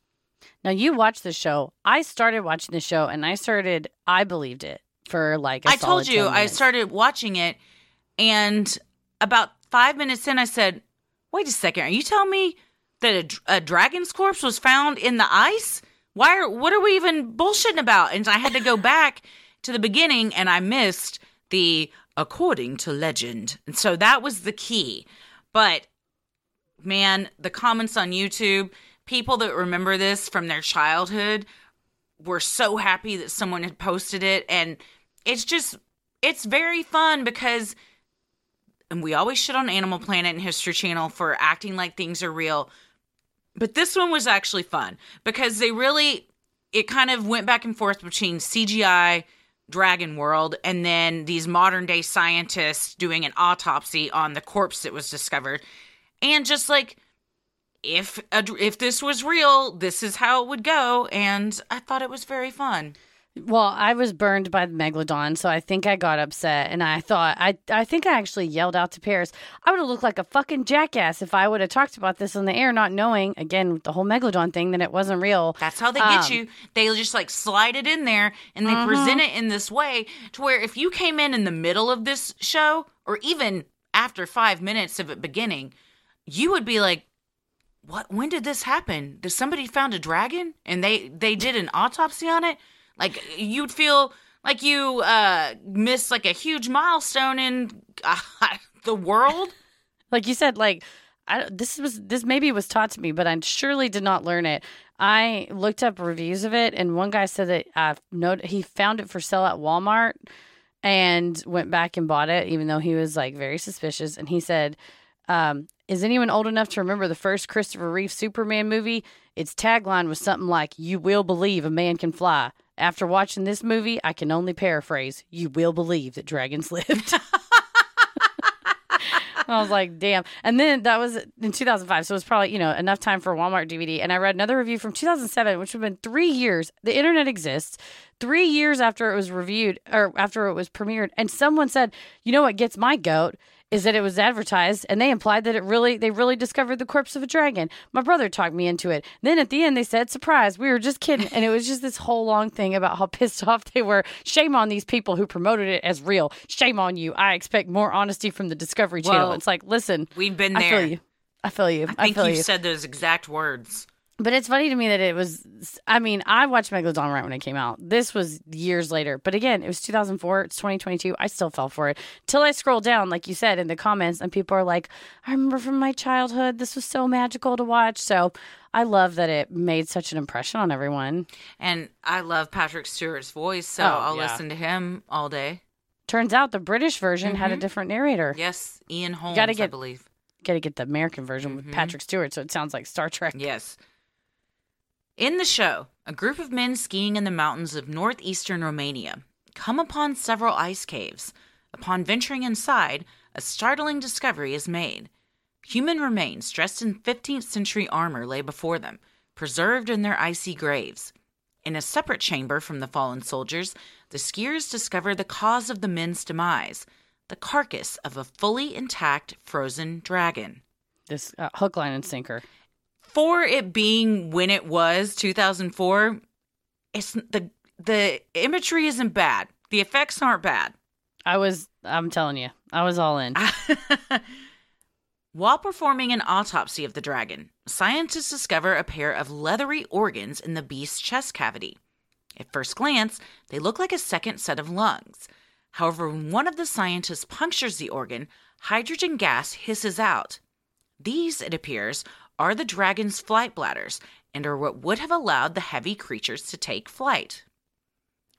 now you watched the show. I started watching the show and I started I believed it for like I I told you I started watching it, and about five minutes in, I said, "Wait a second, are you telling me that a, a dragon's corpse was found in the ice? Why are what are we even bullshitting about?" And I had to go back to the beginning, and I missed the according to legend, and so that was the key. But man, the comments on YouTube, people that remember this from their childhood were so happy that someone had posted it and it's just it's very fun because and we always shit on Animal Planet and History Channel for acting like things are real. But this one was actually fun because they really it kind of went back and forth between CGI Dragon World and then these modern day scientists doing an autopsy on the corpse that was discovered. And just like if if this was real, this is how it would go and I thought it was very fun. Well, I was burned by the megalodon, so I think I got upset, and I thought I I think I actually yelled out to Paris. I would have looked like a fucking jackass if I would have talked about this on the air, not knowing again the whole megalodon thing that it wasn't real. That's how they get Um, you. They just like slide it in there and they present it in this way to where if you came in in the middle of this show or even after five minutes of it beginning, you would be like, "What? When did this happen? Did somebody found a dragon and they they did an autopsy on it?" Like you'd feel like you uh missed like a huge milestone in uh, the world. like you said like I, this was this maybe was taught to me but i surely did not learn it. I looked up reviews of it and one guy said that uh, no, he found it for sale at walmart and went back and bought it even though he was like very suspicious. And he said um, is anyone old enough to remember the first christopher reeve superman movie? Its tagline was something like you will believe a man can fly after watching this movie i can only paraphrase you will believe that dragons lived I was like, damn. And then that was in 2005. So it was probably, you know, enough time for Walmart DVD. And I read another review from 2007, which would have been three years. The internet exists. Three years after it was reviewed or after it was premiered. And someone said, you know what gets my goat? Is that it was advertised and they implied that it really they really discovered the corpse of a dragon. My brother talked me into it. Then at the end they said, "Surprise, we were just kidding." And it was just this whole long thing about how pissed off they were. Shame on these people who promoted it as real. Shame on you. I expect more honesty from the Discovery Channel. Well, it's like, listen, We've been there." I feel you. I feel you. I think feel you you. said those exact words. But it's funny to me that it was. I mean, I watched Megalodon right when it came out. This was years later. But again, it was 2004. It's 2022. I still fell for it till I scroll down, like you said in the comments, and people are like, "I remember from my childhood. This was so magical to watch." So I love that it made such an impression on everyone. And I love Patrick Stewart's voice, so Oh, I'll yeah. listen to him all day. Turns out the British version had a Mhm. different narrator. Yes, Ian Holmes, gotta I get- believe. Got to get the American version with Mhm. Patrick Stewart, so it sounds like Star Trek. Yes. In the show, a group of men skiing in the mountains of northeastern Romania come upon several ice caves. Upon venturing inside, a startling discovery is made. Human remains dressed in 15th century armor lay before them, preserved in their icy graves. In a separate chamber from the fallen soldiers, the skiers discover the cause of the men's demise the carcass of a fully intact frozen dragon. This uh, hook, line, and sinker. For it being when it was 2004 it's the the imagery isn't bad the effects aren't bad I was. I'm telling you, I was all in. while performing an autopsy of the dragon scientists discover a pair of leathery organs in the beast's chest cavity at first glance they look like a second set of lungs however when one of the scientists punctures the organ hydrogen gas hisses out These, it appears, are the dragon's flight bladders and are what would have allowed the heavy creatures to take flight.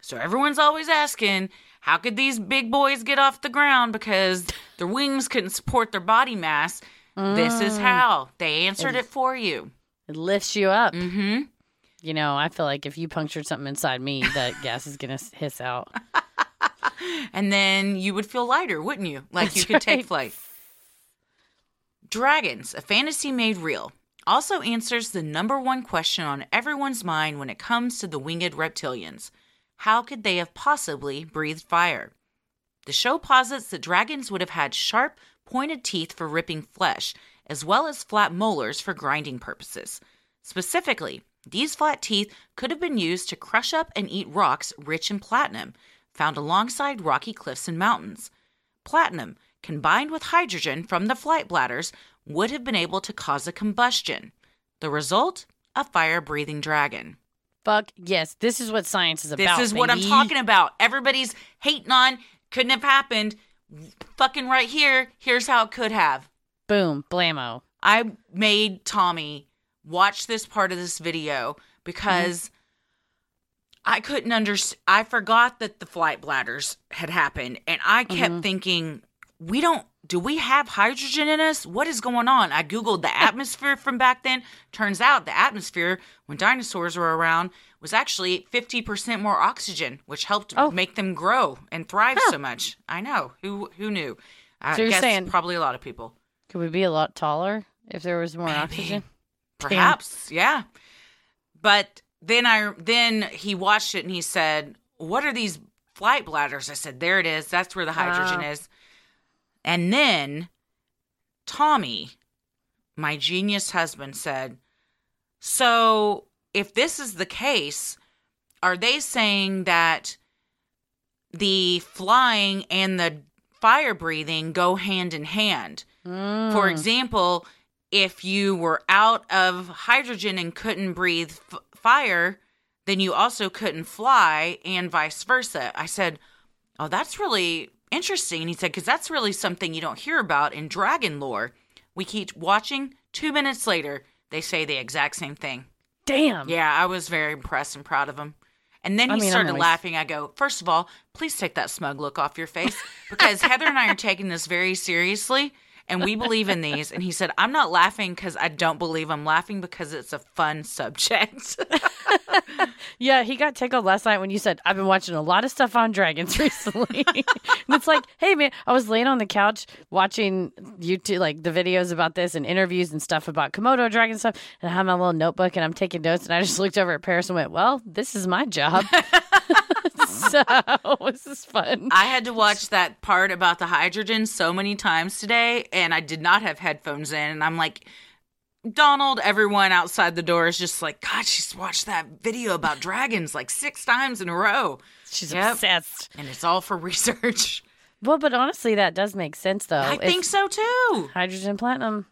So everyone's always asking, how could these big boys get off the ground because their wings couldn't support their body mass? This is how. They answered it for you. It lifts you up. Mm-hmm. You know, I feel like if you punctured something inside me, that gas is gonna hiss out. And then you would feel lighter, wouldn't you? Like you That's could take flight. Dragons, a fantasy made real, also answers the number one question on everyone's mind when it comes to the winged reptilians. How could they have possibly breathed fire? The show posits that dragons would have had sharp, pointed teeth for ripping flesh, as well as flat molars for grinding purposes. Specifically, these flat teeth could have been used to crush up and eat rocks rich in platinum, found alongside rocky cliffs and mountains. Platinum, combined with hydrogen from the flight bladders, would have been able to cause a combustion. The result? A fire breathing dragon. Fuck yes, this is what science is about. This is what I'm talking about. Everybody's hating on, couldn't have happened. Fucking right here, here's how it could have. Boom, blammo. I made Tommy watch this part of this video because I couldn't understand. I forgot that the flight bladders had happened, and I kept mm-hmm. thinking, we don't. Do we have hydrogen in us? What is going on? I googled the atmosphere from back then. Turns out the atmosphere when dinosaurs were around was actually 50% more oxygen, which helped Oh. make them grow and thrive so much. I know. Who who knew? I So you're guess saying- probably a lot of people. Could we be a lot taller if there was more Maybe. oxygen? Perhaps, yeah. But then I then he watched it and he said, "What are these flight bladders?" I said, "There it is. That's where the hydrogen Ah. is." And then Tommy, my genius husband said, "So, if this is the case, are they saying that the flying and the fire breathing go hand in hand?" For Mm. example, if you were out of hydrogen and couldn't breathe f- fire, then you also couldn't fly, and vice versa. I said, Oh, that's really interesting. And he said, Because that's really something you don't hear about in dragon lore. We keep watching. Two minutes later, they say the exact same thing. Damn. Yeah, I was very impressed and proud of him. And then he I'm started always- laughing. I go, First of all, please take that smug look off your face because Heather and I are taking this very seriously. And we believe in these. And he said, I'm not laughing because I don't believe. I'm laughing because it's a fun subject. Yeah, he got tickled last night when you said, I've been watching a lot of stuff on dragons recently. and it's like, hey, man, I was laying on the couch watching YouTube, like the videos about this and interviews and stuff about Komodo dragon stuff. And I have my little notebook and I'm taking notes. And I just looked over at Paris and went, well, this is my job. so this is fun. I had to watch that part about the hydrogen so many times today, and I did not have headphones in. And I'm like, Donald, everyone outside the door is just like, God, she's watched that video about dragons like six times in a row. She's Yep. obsessed. And it's all for research. Well, but honestly, that does make sense, though. I If think so too. hydrogen platinum.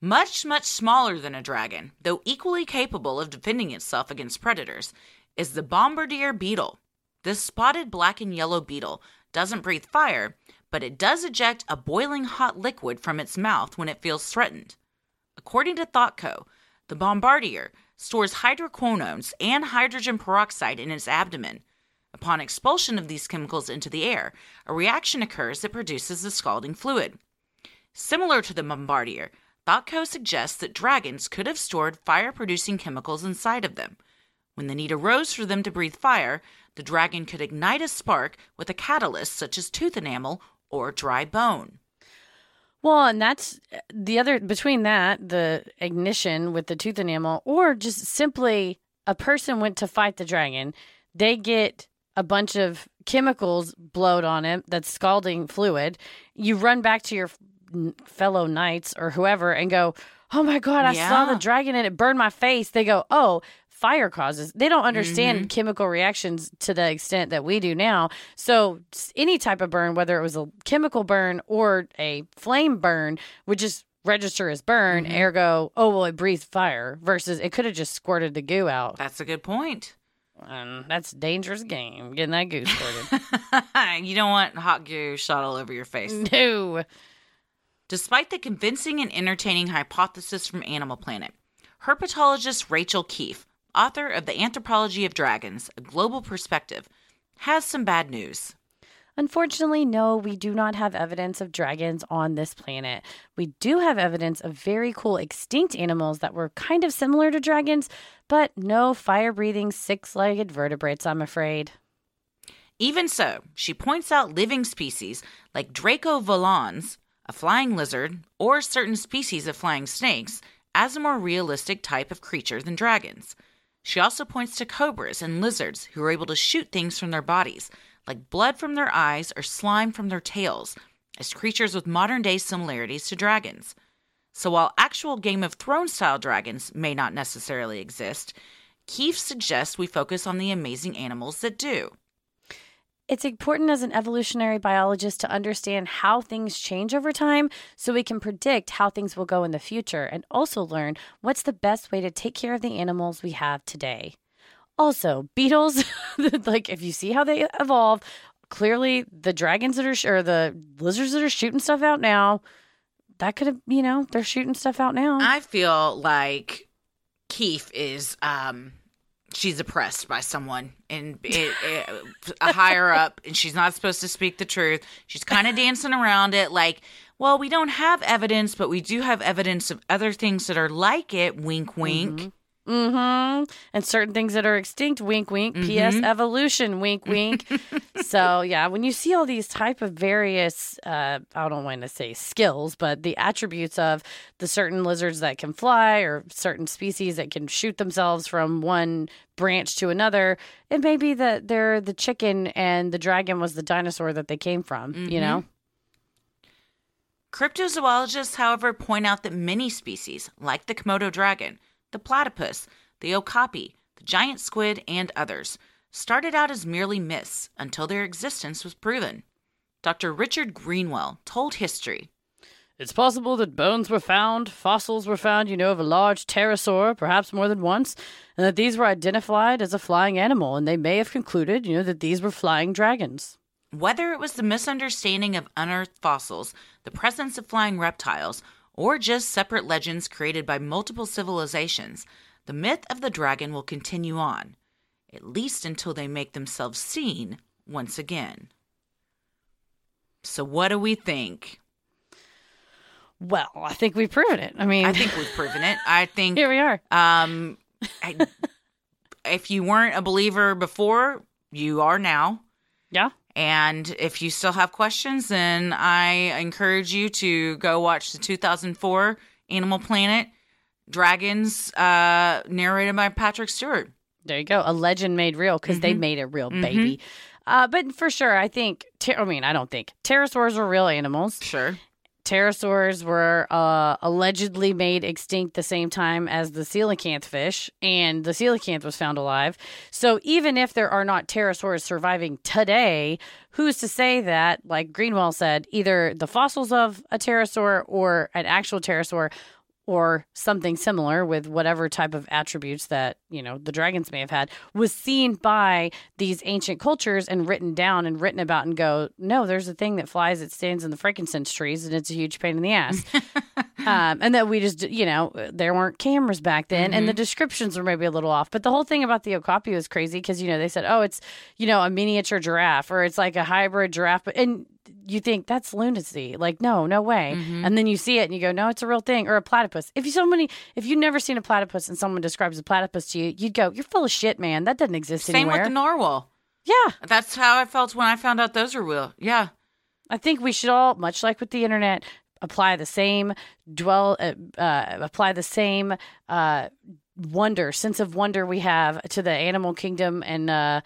Much, much smaller than a dragon, though equally capable of defending itself against predators, is the bombardier beetle. This spotted black and yellow beetle doesn't breathe fire, but it does eject a boiling hot liquid from its mouth when it feels threatened. According to ThoughtCo, the bombardier stores hydroquinones and hydrogen peroxide in its abdomen. Upon expulsion of these chemicals into the air, a reaction occurs that produces the scalding fluid. Similar to the bombardier, ThoughtCo suggests that dragons could have stored fire producing chemicals inside of them. When the need arose for them to breathe fire, the dragon could ignite a spark with a catalyst such as tooth enamel or dry bone. Well, and that's the other between that, the ignition with the tooth enamel, or just simply a person went to fight the dragon. They get a bunch of chemicals blowed on it that's scalding fluid. You run back to your fellow knights or whoever and go, Oh my God, I saw the dragon and it burned my face. They go, Oh, fire causes. They don't understand mm-hmm. chemical reactions to the extent that we do now. So any type of burn, whether it was a chemical burn or a flame burn, would just register as burn. Mm-hmm. Ergo, oh well, it breathed fire. Versus it could have just squirted the goo out. That's a good point. And that's a dangerous game. Getting that goo squirted. you don't want hot goo shot all over your face. no. Despite the convincing and entertaining hypothesis from Animal Planet, herpetologist Rachel Keefe, author of The Anthropology of Dragons, A Global Perspective, has some bad news. Unfortunately, no, we do not have evidence of dragons on this planet. We do have evidence of very cool extinct animals that were kind of similar to dragons, but no fire breathing six legged vertebrates, I'm afraid. Even so, she points out living species like Draco volans, a flying lizard, or certain species of flying snakes as a more realistic type of creature than dragons. She also points to cobras and lizards who are able to shoot things from their bodies, like blood from their eyes or slime from their tails, as creatures with modern day similarities to dragons. So while actual Game of Thrones style dragons may not necessarily exist, Keefe suggests we focus on the amazing animals that do. It's important as an evolutionary biologist to understand how things change over time so we can predict how things will go in the future and also learn what's the best way to take care of the animals we have today. Also, beetles, like if you see how they evolve, clearly the dragons that are, sh- or the lizards that are shooting stuff out now, that could have, you know, they're shooting stuff out now. I feel like Keefe is um she's oppressed by someone and it, it, a higher up and she's not supposed to speak the truth. She's kind of dancing around it like, well, we don't have evidence, but we do have evidence of other things that are like it. Wink, wink. Mm-hmm. Mm-hmm. And certain things that are extinct, wink, wink. P.S. Mm-hmm. Evolution, wink, wink. so yeah, when you see all these type of various, uh, I don't want to say skills, but the attributes of the certain lizards that can fly or certain species that can shoot themselves from one branch to another, it may be that they're the chicken and the dragon was the dinosaur that they came from. You mm-hmm. know. Cryptozoologists, however, point out that many species, like the Komodo dragon, the platypus, the okapi, the giant squid, and others, started out as merely myths until their existence was proven. Dr. Richard Greenwell told History It's possible that bones were found, fossils were found, you know, of a large pterosaur, perhaps more than once, and that these were identified as a flying animal, and they may have concluded, you know, that these were flying dragons. whether it was the misunderstanding of unearthed fossils, the presence of flying reptiles, or just separate legends created by multiple civilizations, the myth of the dragon will continue on, at least until they make themselves seen once again. So, what do we think? Well, I think we've proven it. I mean, I think we've proven it. I think here we are. um, I, if you weren't a believer before, you are now. Yeah. And if you still have questions, then I encourage you to go watch the 2004 Animal Planet Dragons, uh, narrated by Patrick Stewart. There you go. A legend made real because they Mhm. made a real Mhm. baby. Uh, but for sure, I think. Ter- I mean, I don't think pterosaurs were real animals. Sure. Pterosaurs were uh, allegedly made extinct the same time as the coelacanth fish, and the coelacanth was found alive. So even if there are not pterosaurs surviving today, who's to say that, like Greenwell said, either the fossils of a pterosaur or an actual pterosaur or something similar with whatever type of attributes that you know the dragons may have had was seen by these ancient cultures and written down and written about and go no there's a thing that flies that stands in the frankincense trees and it's a huge pain in the ass. Um, and that we just you know there weren't cameras back then and the descriptions were maybe a little off. But the whole thing about the okapi was crazy because you know they said oh it's you know a miniature giraffe or it's like a hybrid giraffe and you think that's lunacy like no no way Mm-hmm. and then you see it and you go no it's a real thing or a platypus if you somebody if you've never seen a platypus and someone describes a platypus to you you'd go you're full of shit man that doesn't exist Same anywhere Same with the narwhal. yeah That's how I felt when I found out those are real. Yeah. I think we should all, much like with the internet, apply the same dwell, uh, uh, apply the same uh, wonder, sense of wonder we have to the animal kingdom, and uh,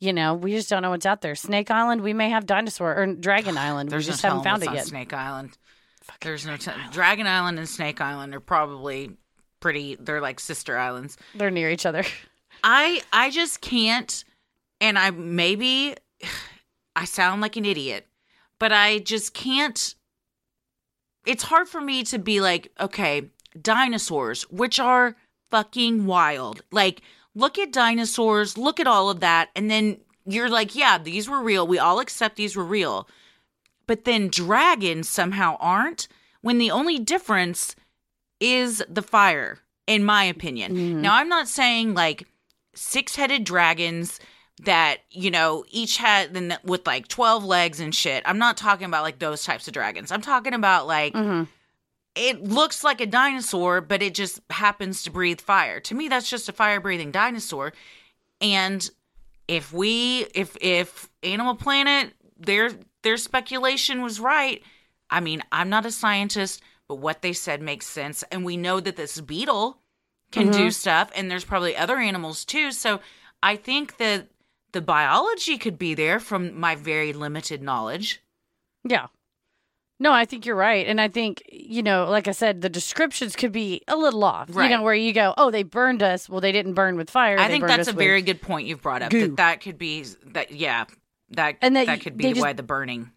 you know, we just don't know what's out there. Snake Island, we may have dinosaur or Dragon Island. There's we just no haven't found it yet. Snake Island. There's no t- Dragon Island and Snake Island are probably pretty. They're like sister islands. They're near each other. I I just can't, and I maybe I sound like an idiot, but I just can't. It's hard for me to be like, okay, dinosaurs, which are fucking wild. Like, look at dinosaurs, look at all of that, and then you're like, yeah, these were real. We all accept these were real. But then dragons somehow aren't, when the only difference is the fire, in my opinion. Now, I'm not saying like six headed dragons that, you know, each had then with like 12 legs and shit. I'm not talking about like those types of dragons. I'm talking about like Mhm. It looks like a dinosaur, but it just happens to breathe fire. To me, that's just a fire breathing dinosaur. And if we if if Animal Planet their their speculation was right, I mean, I'm not a scientist, but what they said makes sense. And we know that this beetle can do mm-hmm. stuff, and there's probably other animals too. So I think that the biology could be there from my very limited knowledge. Yeah. No, I think you're right. And I think, you know, like I said, the descriptions could be a little off. Right. You know, where you go, oh, they burned us. Well, they didn't burn with fire. I think that's a very good point you've brought up. goo. That that could be that yeah. That And that that, could be just- why the burning.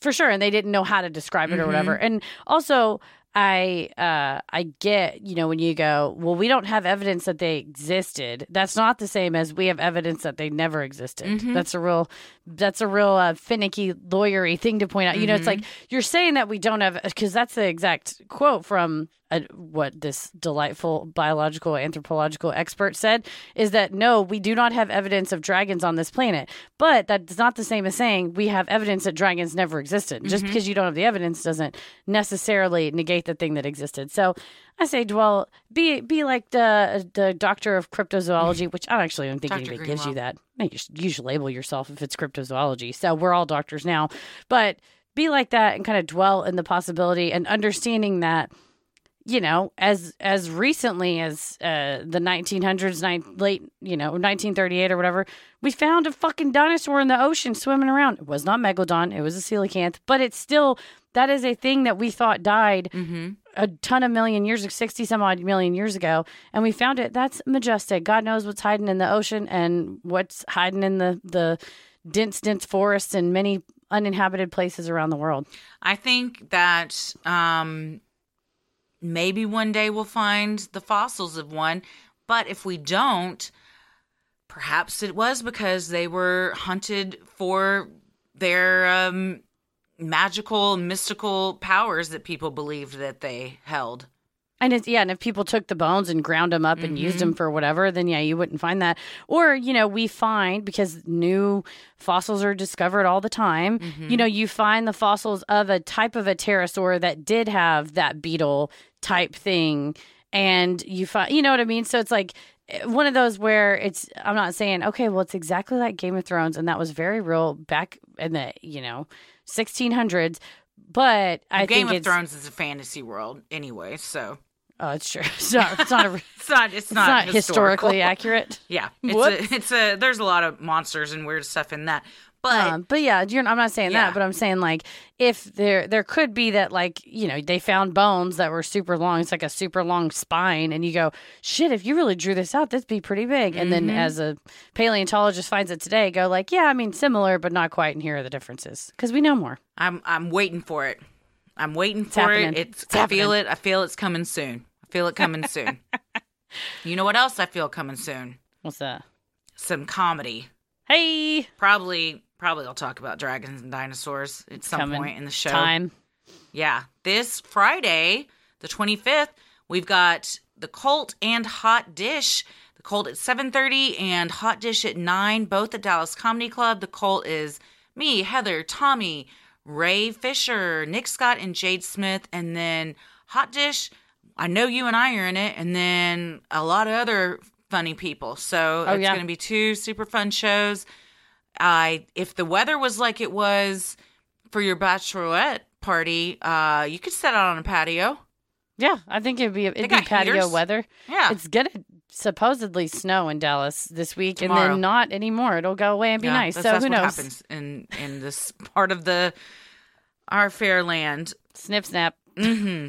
for sure and they didn't know how to describe it or Mhm. whatever and also i uh i get you know when you go well we don't have evidence that they existed that's not the same as we have evidence that they never existed Mhm. that's a real that's a real uh, finicky lawyery thing to point out you know it's like you're saying that we don't have because that's the exact quote from uh what this delightful biological anthropological expert said is that no we do not have evidence of dragons on this planet but that's not the same as saying we have evidence that dragons never existed. Just Mhm. because you don't have the evidence doesn't necessarily negate the thing that existed. So I say, dwell, be be like the the doctor of cryptozoology, which I actually don't think Dr. anybody gives you that. You should, label yourself if it's cryptozoology. So we're all doctors now, but be like that and kind of dwell in the possibility and understanding that you know, as as recently as uh, the 1900s, nine, late, you know, 1938 or whatever, we found a fucking dinosaur in the ocean swimming around. It was not megalodon; it was a coelacanth, but it's still that is a thing that we thought died Mm-hmm. a ton of million years, 60 some odd million years ago, and we found it. That's majestic. God knows what's hiding in the ocean and what's hiding in the the dense, dense forests and many uninhabited places around the world. I think that um, maybe one day we'll find the fossils of one, but if we don't, perhaps it was because they were hunted for their um, magical, mystical powers that people believed that they held. And it's, yeah, and if people took the bones and ground them up and used Mm-hmm. them for whatever, then yeah, you wouldn't find that. Or, you know, we find because new fossils are discovered all the time, Mm-hmm. you know, you find the fossils of a type of a pterosaur that did have that beetle type thing. And you find, you know what I mean? So it's like eh, one of those where it's, I'm not saying, okay, well, it's exactly like Game of Thrones. And that was very real back in the, you know, 1600s. But I Game of it's, Thrones is a fantasy world anyway, so Oh, it's true. It's not, it's not, a, it's it's not it's not, not, historically accurate. Yeah, it's Whoops. a, it's a there's a lot of monsters and weird stuff in that, but Um, but yeah, you're, I'm not saying Yeah. that, but I'm saying like if there there could be that like you know they found bones that were super long. It's like a super long spine, and you go, shit, if you really drew this out, that'd be pretty big. And then Mhm. as a paleontologist finds it today, go like, yeah, I mean similar, but not quite. And here are the differences because we know more. I'm I'm waiting for it. I'm waiting for happening. it. It's, It's I feel it. I feel it's coming soon. I feel it coming soon. You know what else I feel coming soon? What's that? Some comedy. Hey, Probably probably I'll talk about dragons and dinosaurs at some point in the show. time. Yeah. This Friday, the 25th, we've got the Colt and Hot Dish. The Colt at 7:30 and Hot Dish at 9, both at Dallas Comedy Club. The Colt is me, Heather, Tommy, Ray Fisher, Nick Scott and Jade Smith and then Hot Dish, I know you and I are in it and then a lot of other funny people. So Oh, it's yeah. going to be two super fun shows. I if the weather was like it was for your bachelorette party, uh, you could set out on a patio. Yeah, I think it'd be it'd be patio heaters. weather. Yeah, It's gonna supposedly snow in Dallas this week, and then not anymore. It'll go away and be Yeah, nice. That's, so that's who what knows? happens in in this part of the our fair land. Snip snap. hmm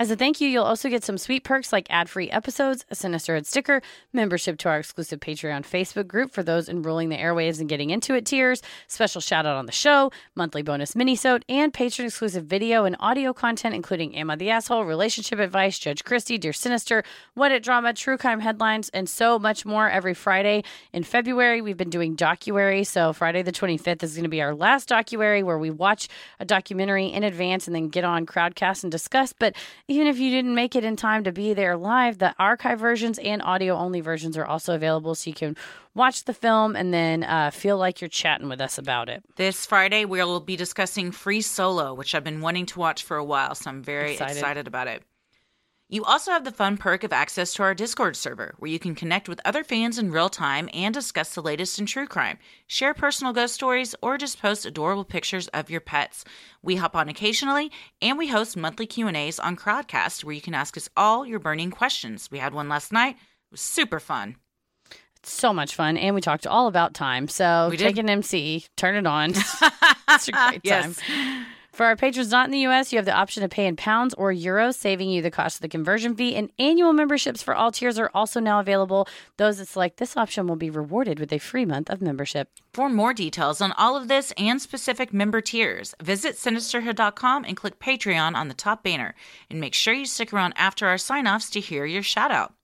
As a thank you, you'll also get some sweet perks like ad free episodes, a sinister sticker, membership to our exclusive Patreon Facebook group for those enrolling the airwaves and getting into it tiers, special shout out on the show, monthly bonus minisode, and patron exclusive video and audio content, including I the Asshole, Relationship Advice, Judge Christy, Dear Sinister, What It Drama, True Crime Headlines, and so much more every Friday. In February, we've been doing docuary, so Friday the 25th is going to be our last docuary where we watch a documentary in advance and then get on Crowdcast and discuss. But even if you didn't make it in time to be there live, the archive versions and audio only versions are also available so you can watch the film and then uh, feel like you're chatting with us about it. This Friday, we'll be discussing Free Solo, which I've been wanting to watch for a while, so I'm very Excited. excited, about it. You also have the fun perk of access to our Discord server, where you can connect with other fans in real time and discuss the latest in true crime, share personal ghost stories, or just post adorable pictures of your pets. We hop on occasionally, and we host monthly Q&As on Crowdcast, where you can ask us all your burning questions. We had one last night. It was super fun. It's so much fun. And we talked all about time. So We did. take an MC, turn it on. it's a great time. Yes. For our patrons not in the U.S., you have the option to pay in pounds or euros, saving you the cost of the conversion fee. And annual memberships for all tiers are also now available. Those that select this option will be rewarded with a free month of membership. For more details on all of this and specific member tiers, visit sinisterhood.com and click Patreon on the top banner. And make sure you stick around after our sign offs to hear your shout out.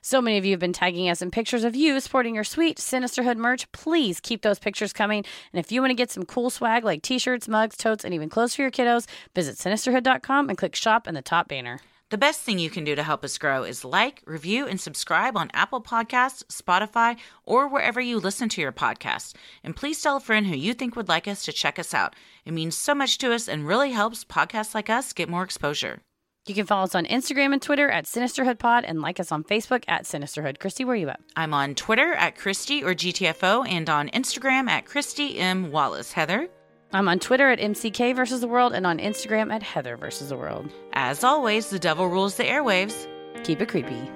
So many of you have been tagging us in pictures of you sporting your sweet Sinisterhood merch. Please keep those pictures coming. And if you want to get some cool swag like t shirts, mugs, totes, and even clothes for your kiddos, visit sinisterhood.com and click shop in the top banner. The best thing you can do to help us grow is like, review, and subscribe on Apple Podcasts, Spotify, or wherever you listen to your podcast. And please tell a friend who you think would like us to check us out. It means so much to us and really helps podcasts like us get more exposure. You can follow us on Instagram and Twitter at SinisterhoodPod and like us on Facebook at Sinisterhood. Christy, where are you at? I'm on Twitter at Christy or GTFO and on Instagram at Christy M. Wallace. Heather? I'm on Twitter at MCK versus the world and on Instagram at Heather versus the world. As always, the devil rules the airwaves. Keep it creepy.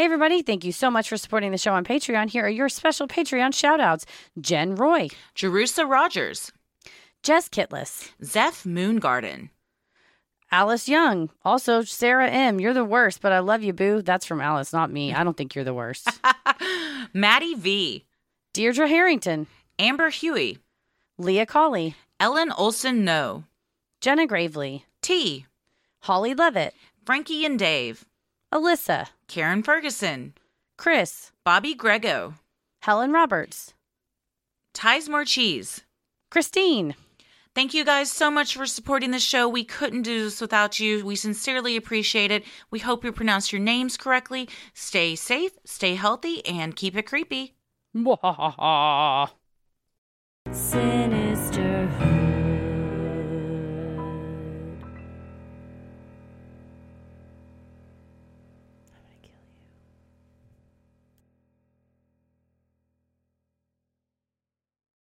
Hey, everybody. Thank you so much for supporting the show on Patreon. Here are your special Patreon shout outs Jen Roy, Jerusa Rogers, Jess Kitless, Zeph Moongarden, Alice Young. Also, Sarah M. You're the worst, but I love you, boo. That's from Alice, not me. I don't think you're the worst. Maddie V. Deirdre Harrington. Amber Huey. Leah Colley. Ellen Olson No. Jenna Gravely. T. Holly Levitt. Frankie and Dave. Alyssa. Karen Ferguson. Chris. Bobby Grego. Helen Roberts. Ties More Cheese. Christine. Thank you guys so much for supporting the show. We couldn't do this without you. We sincerely appreciate it. We hope you pronounce your names correctly. Stay safe, stay healthy, and keep it creepy. Mwahaha. Sin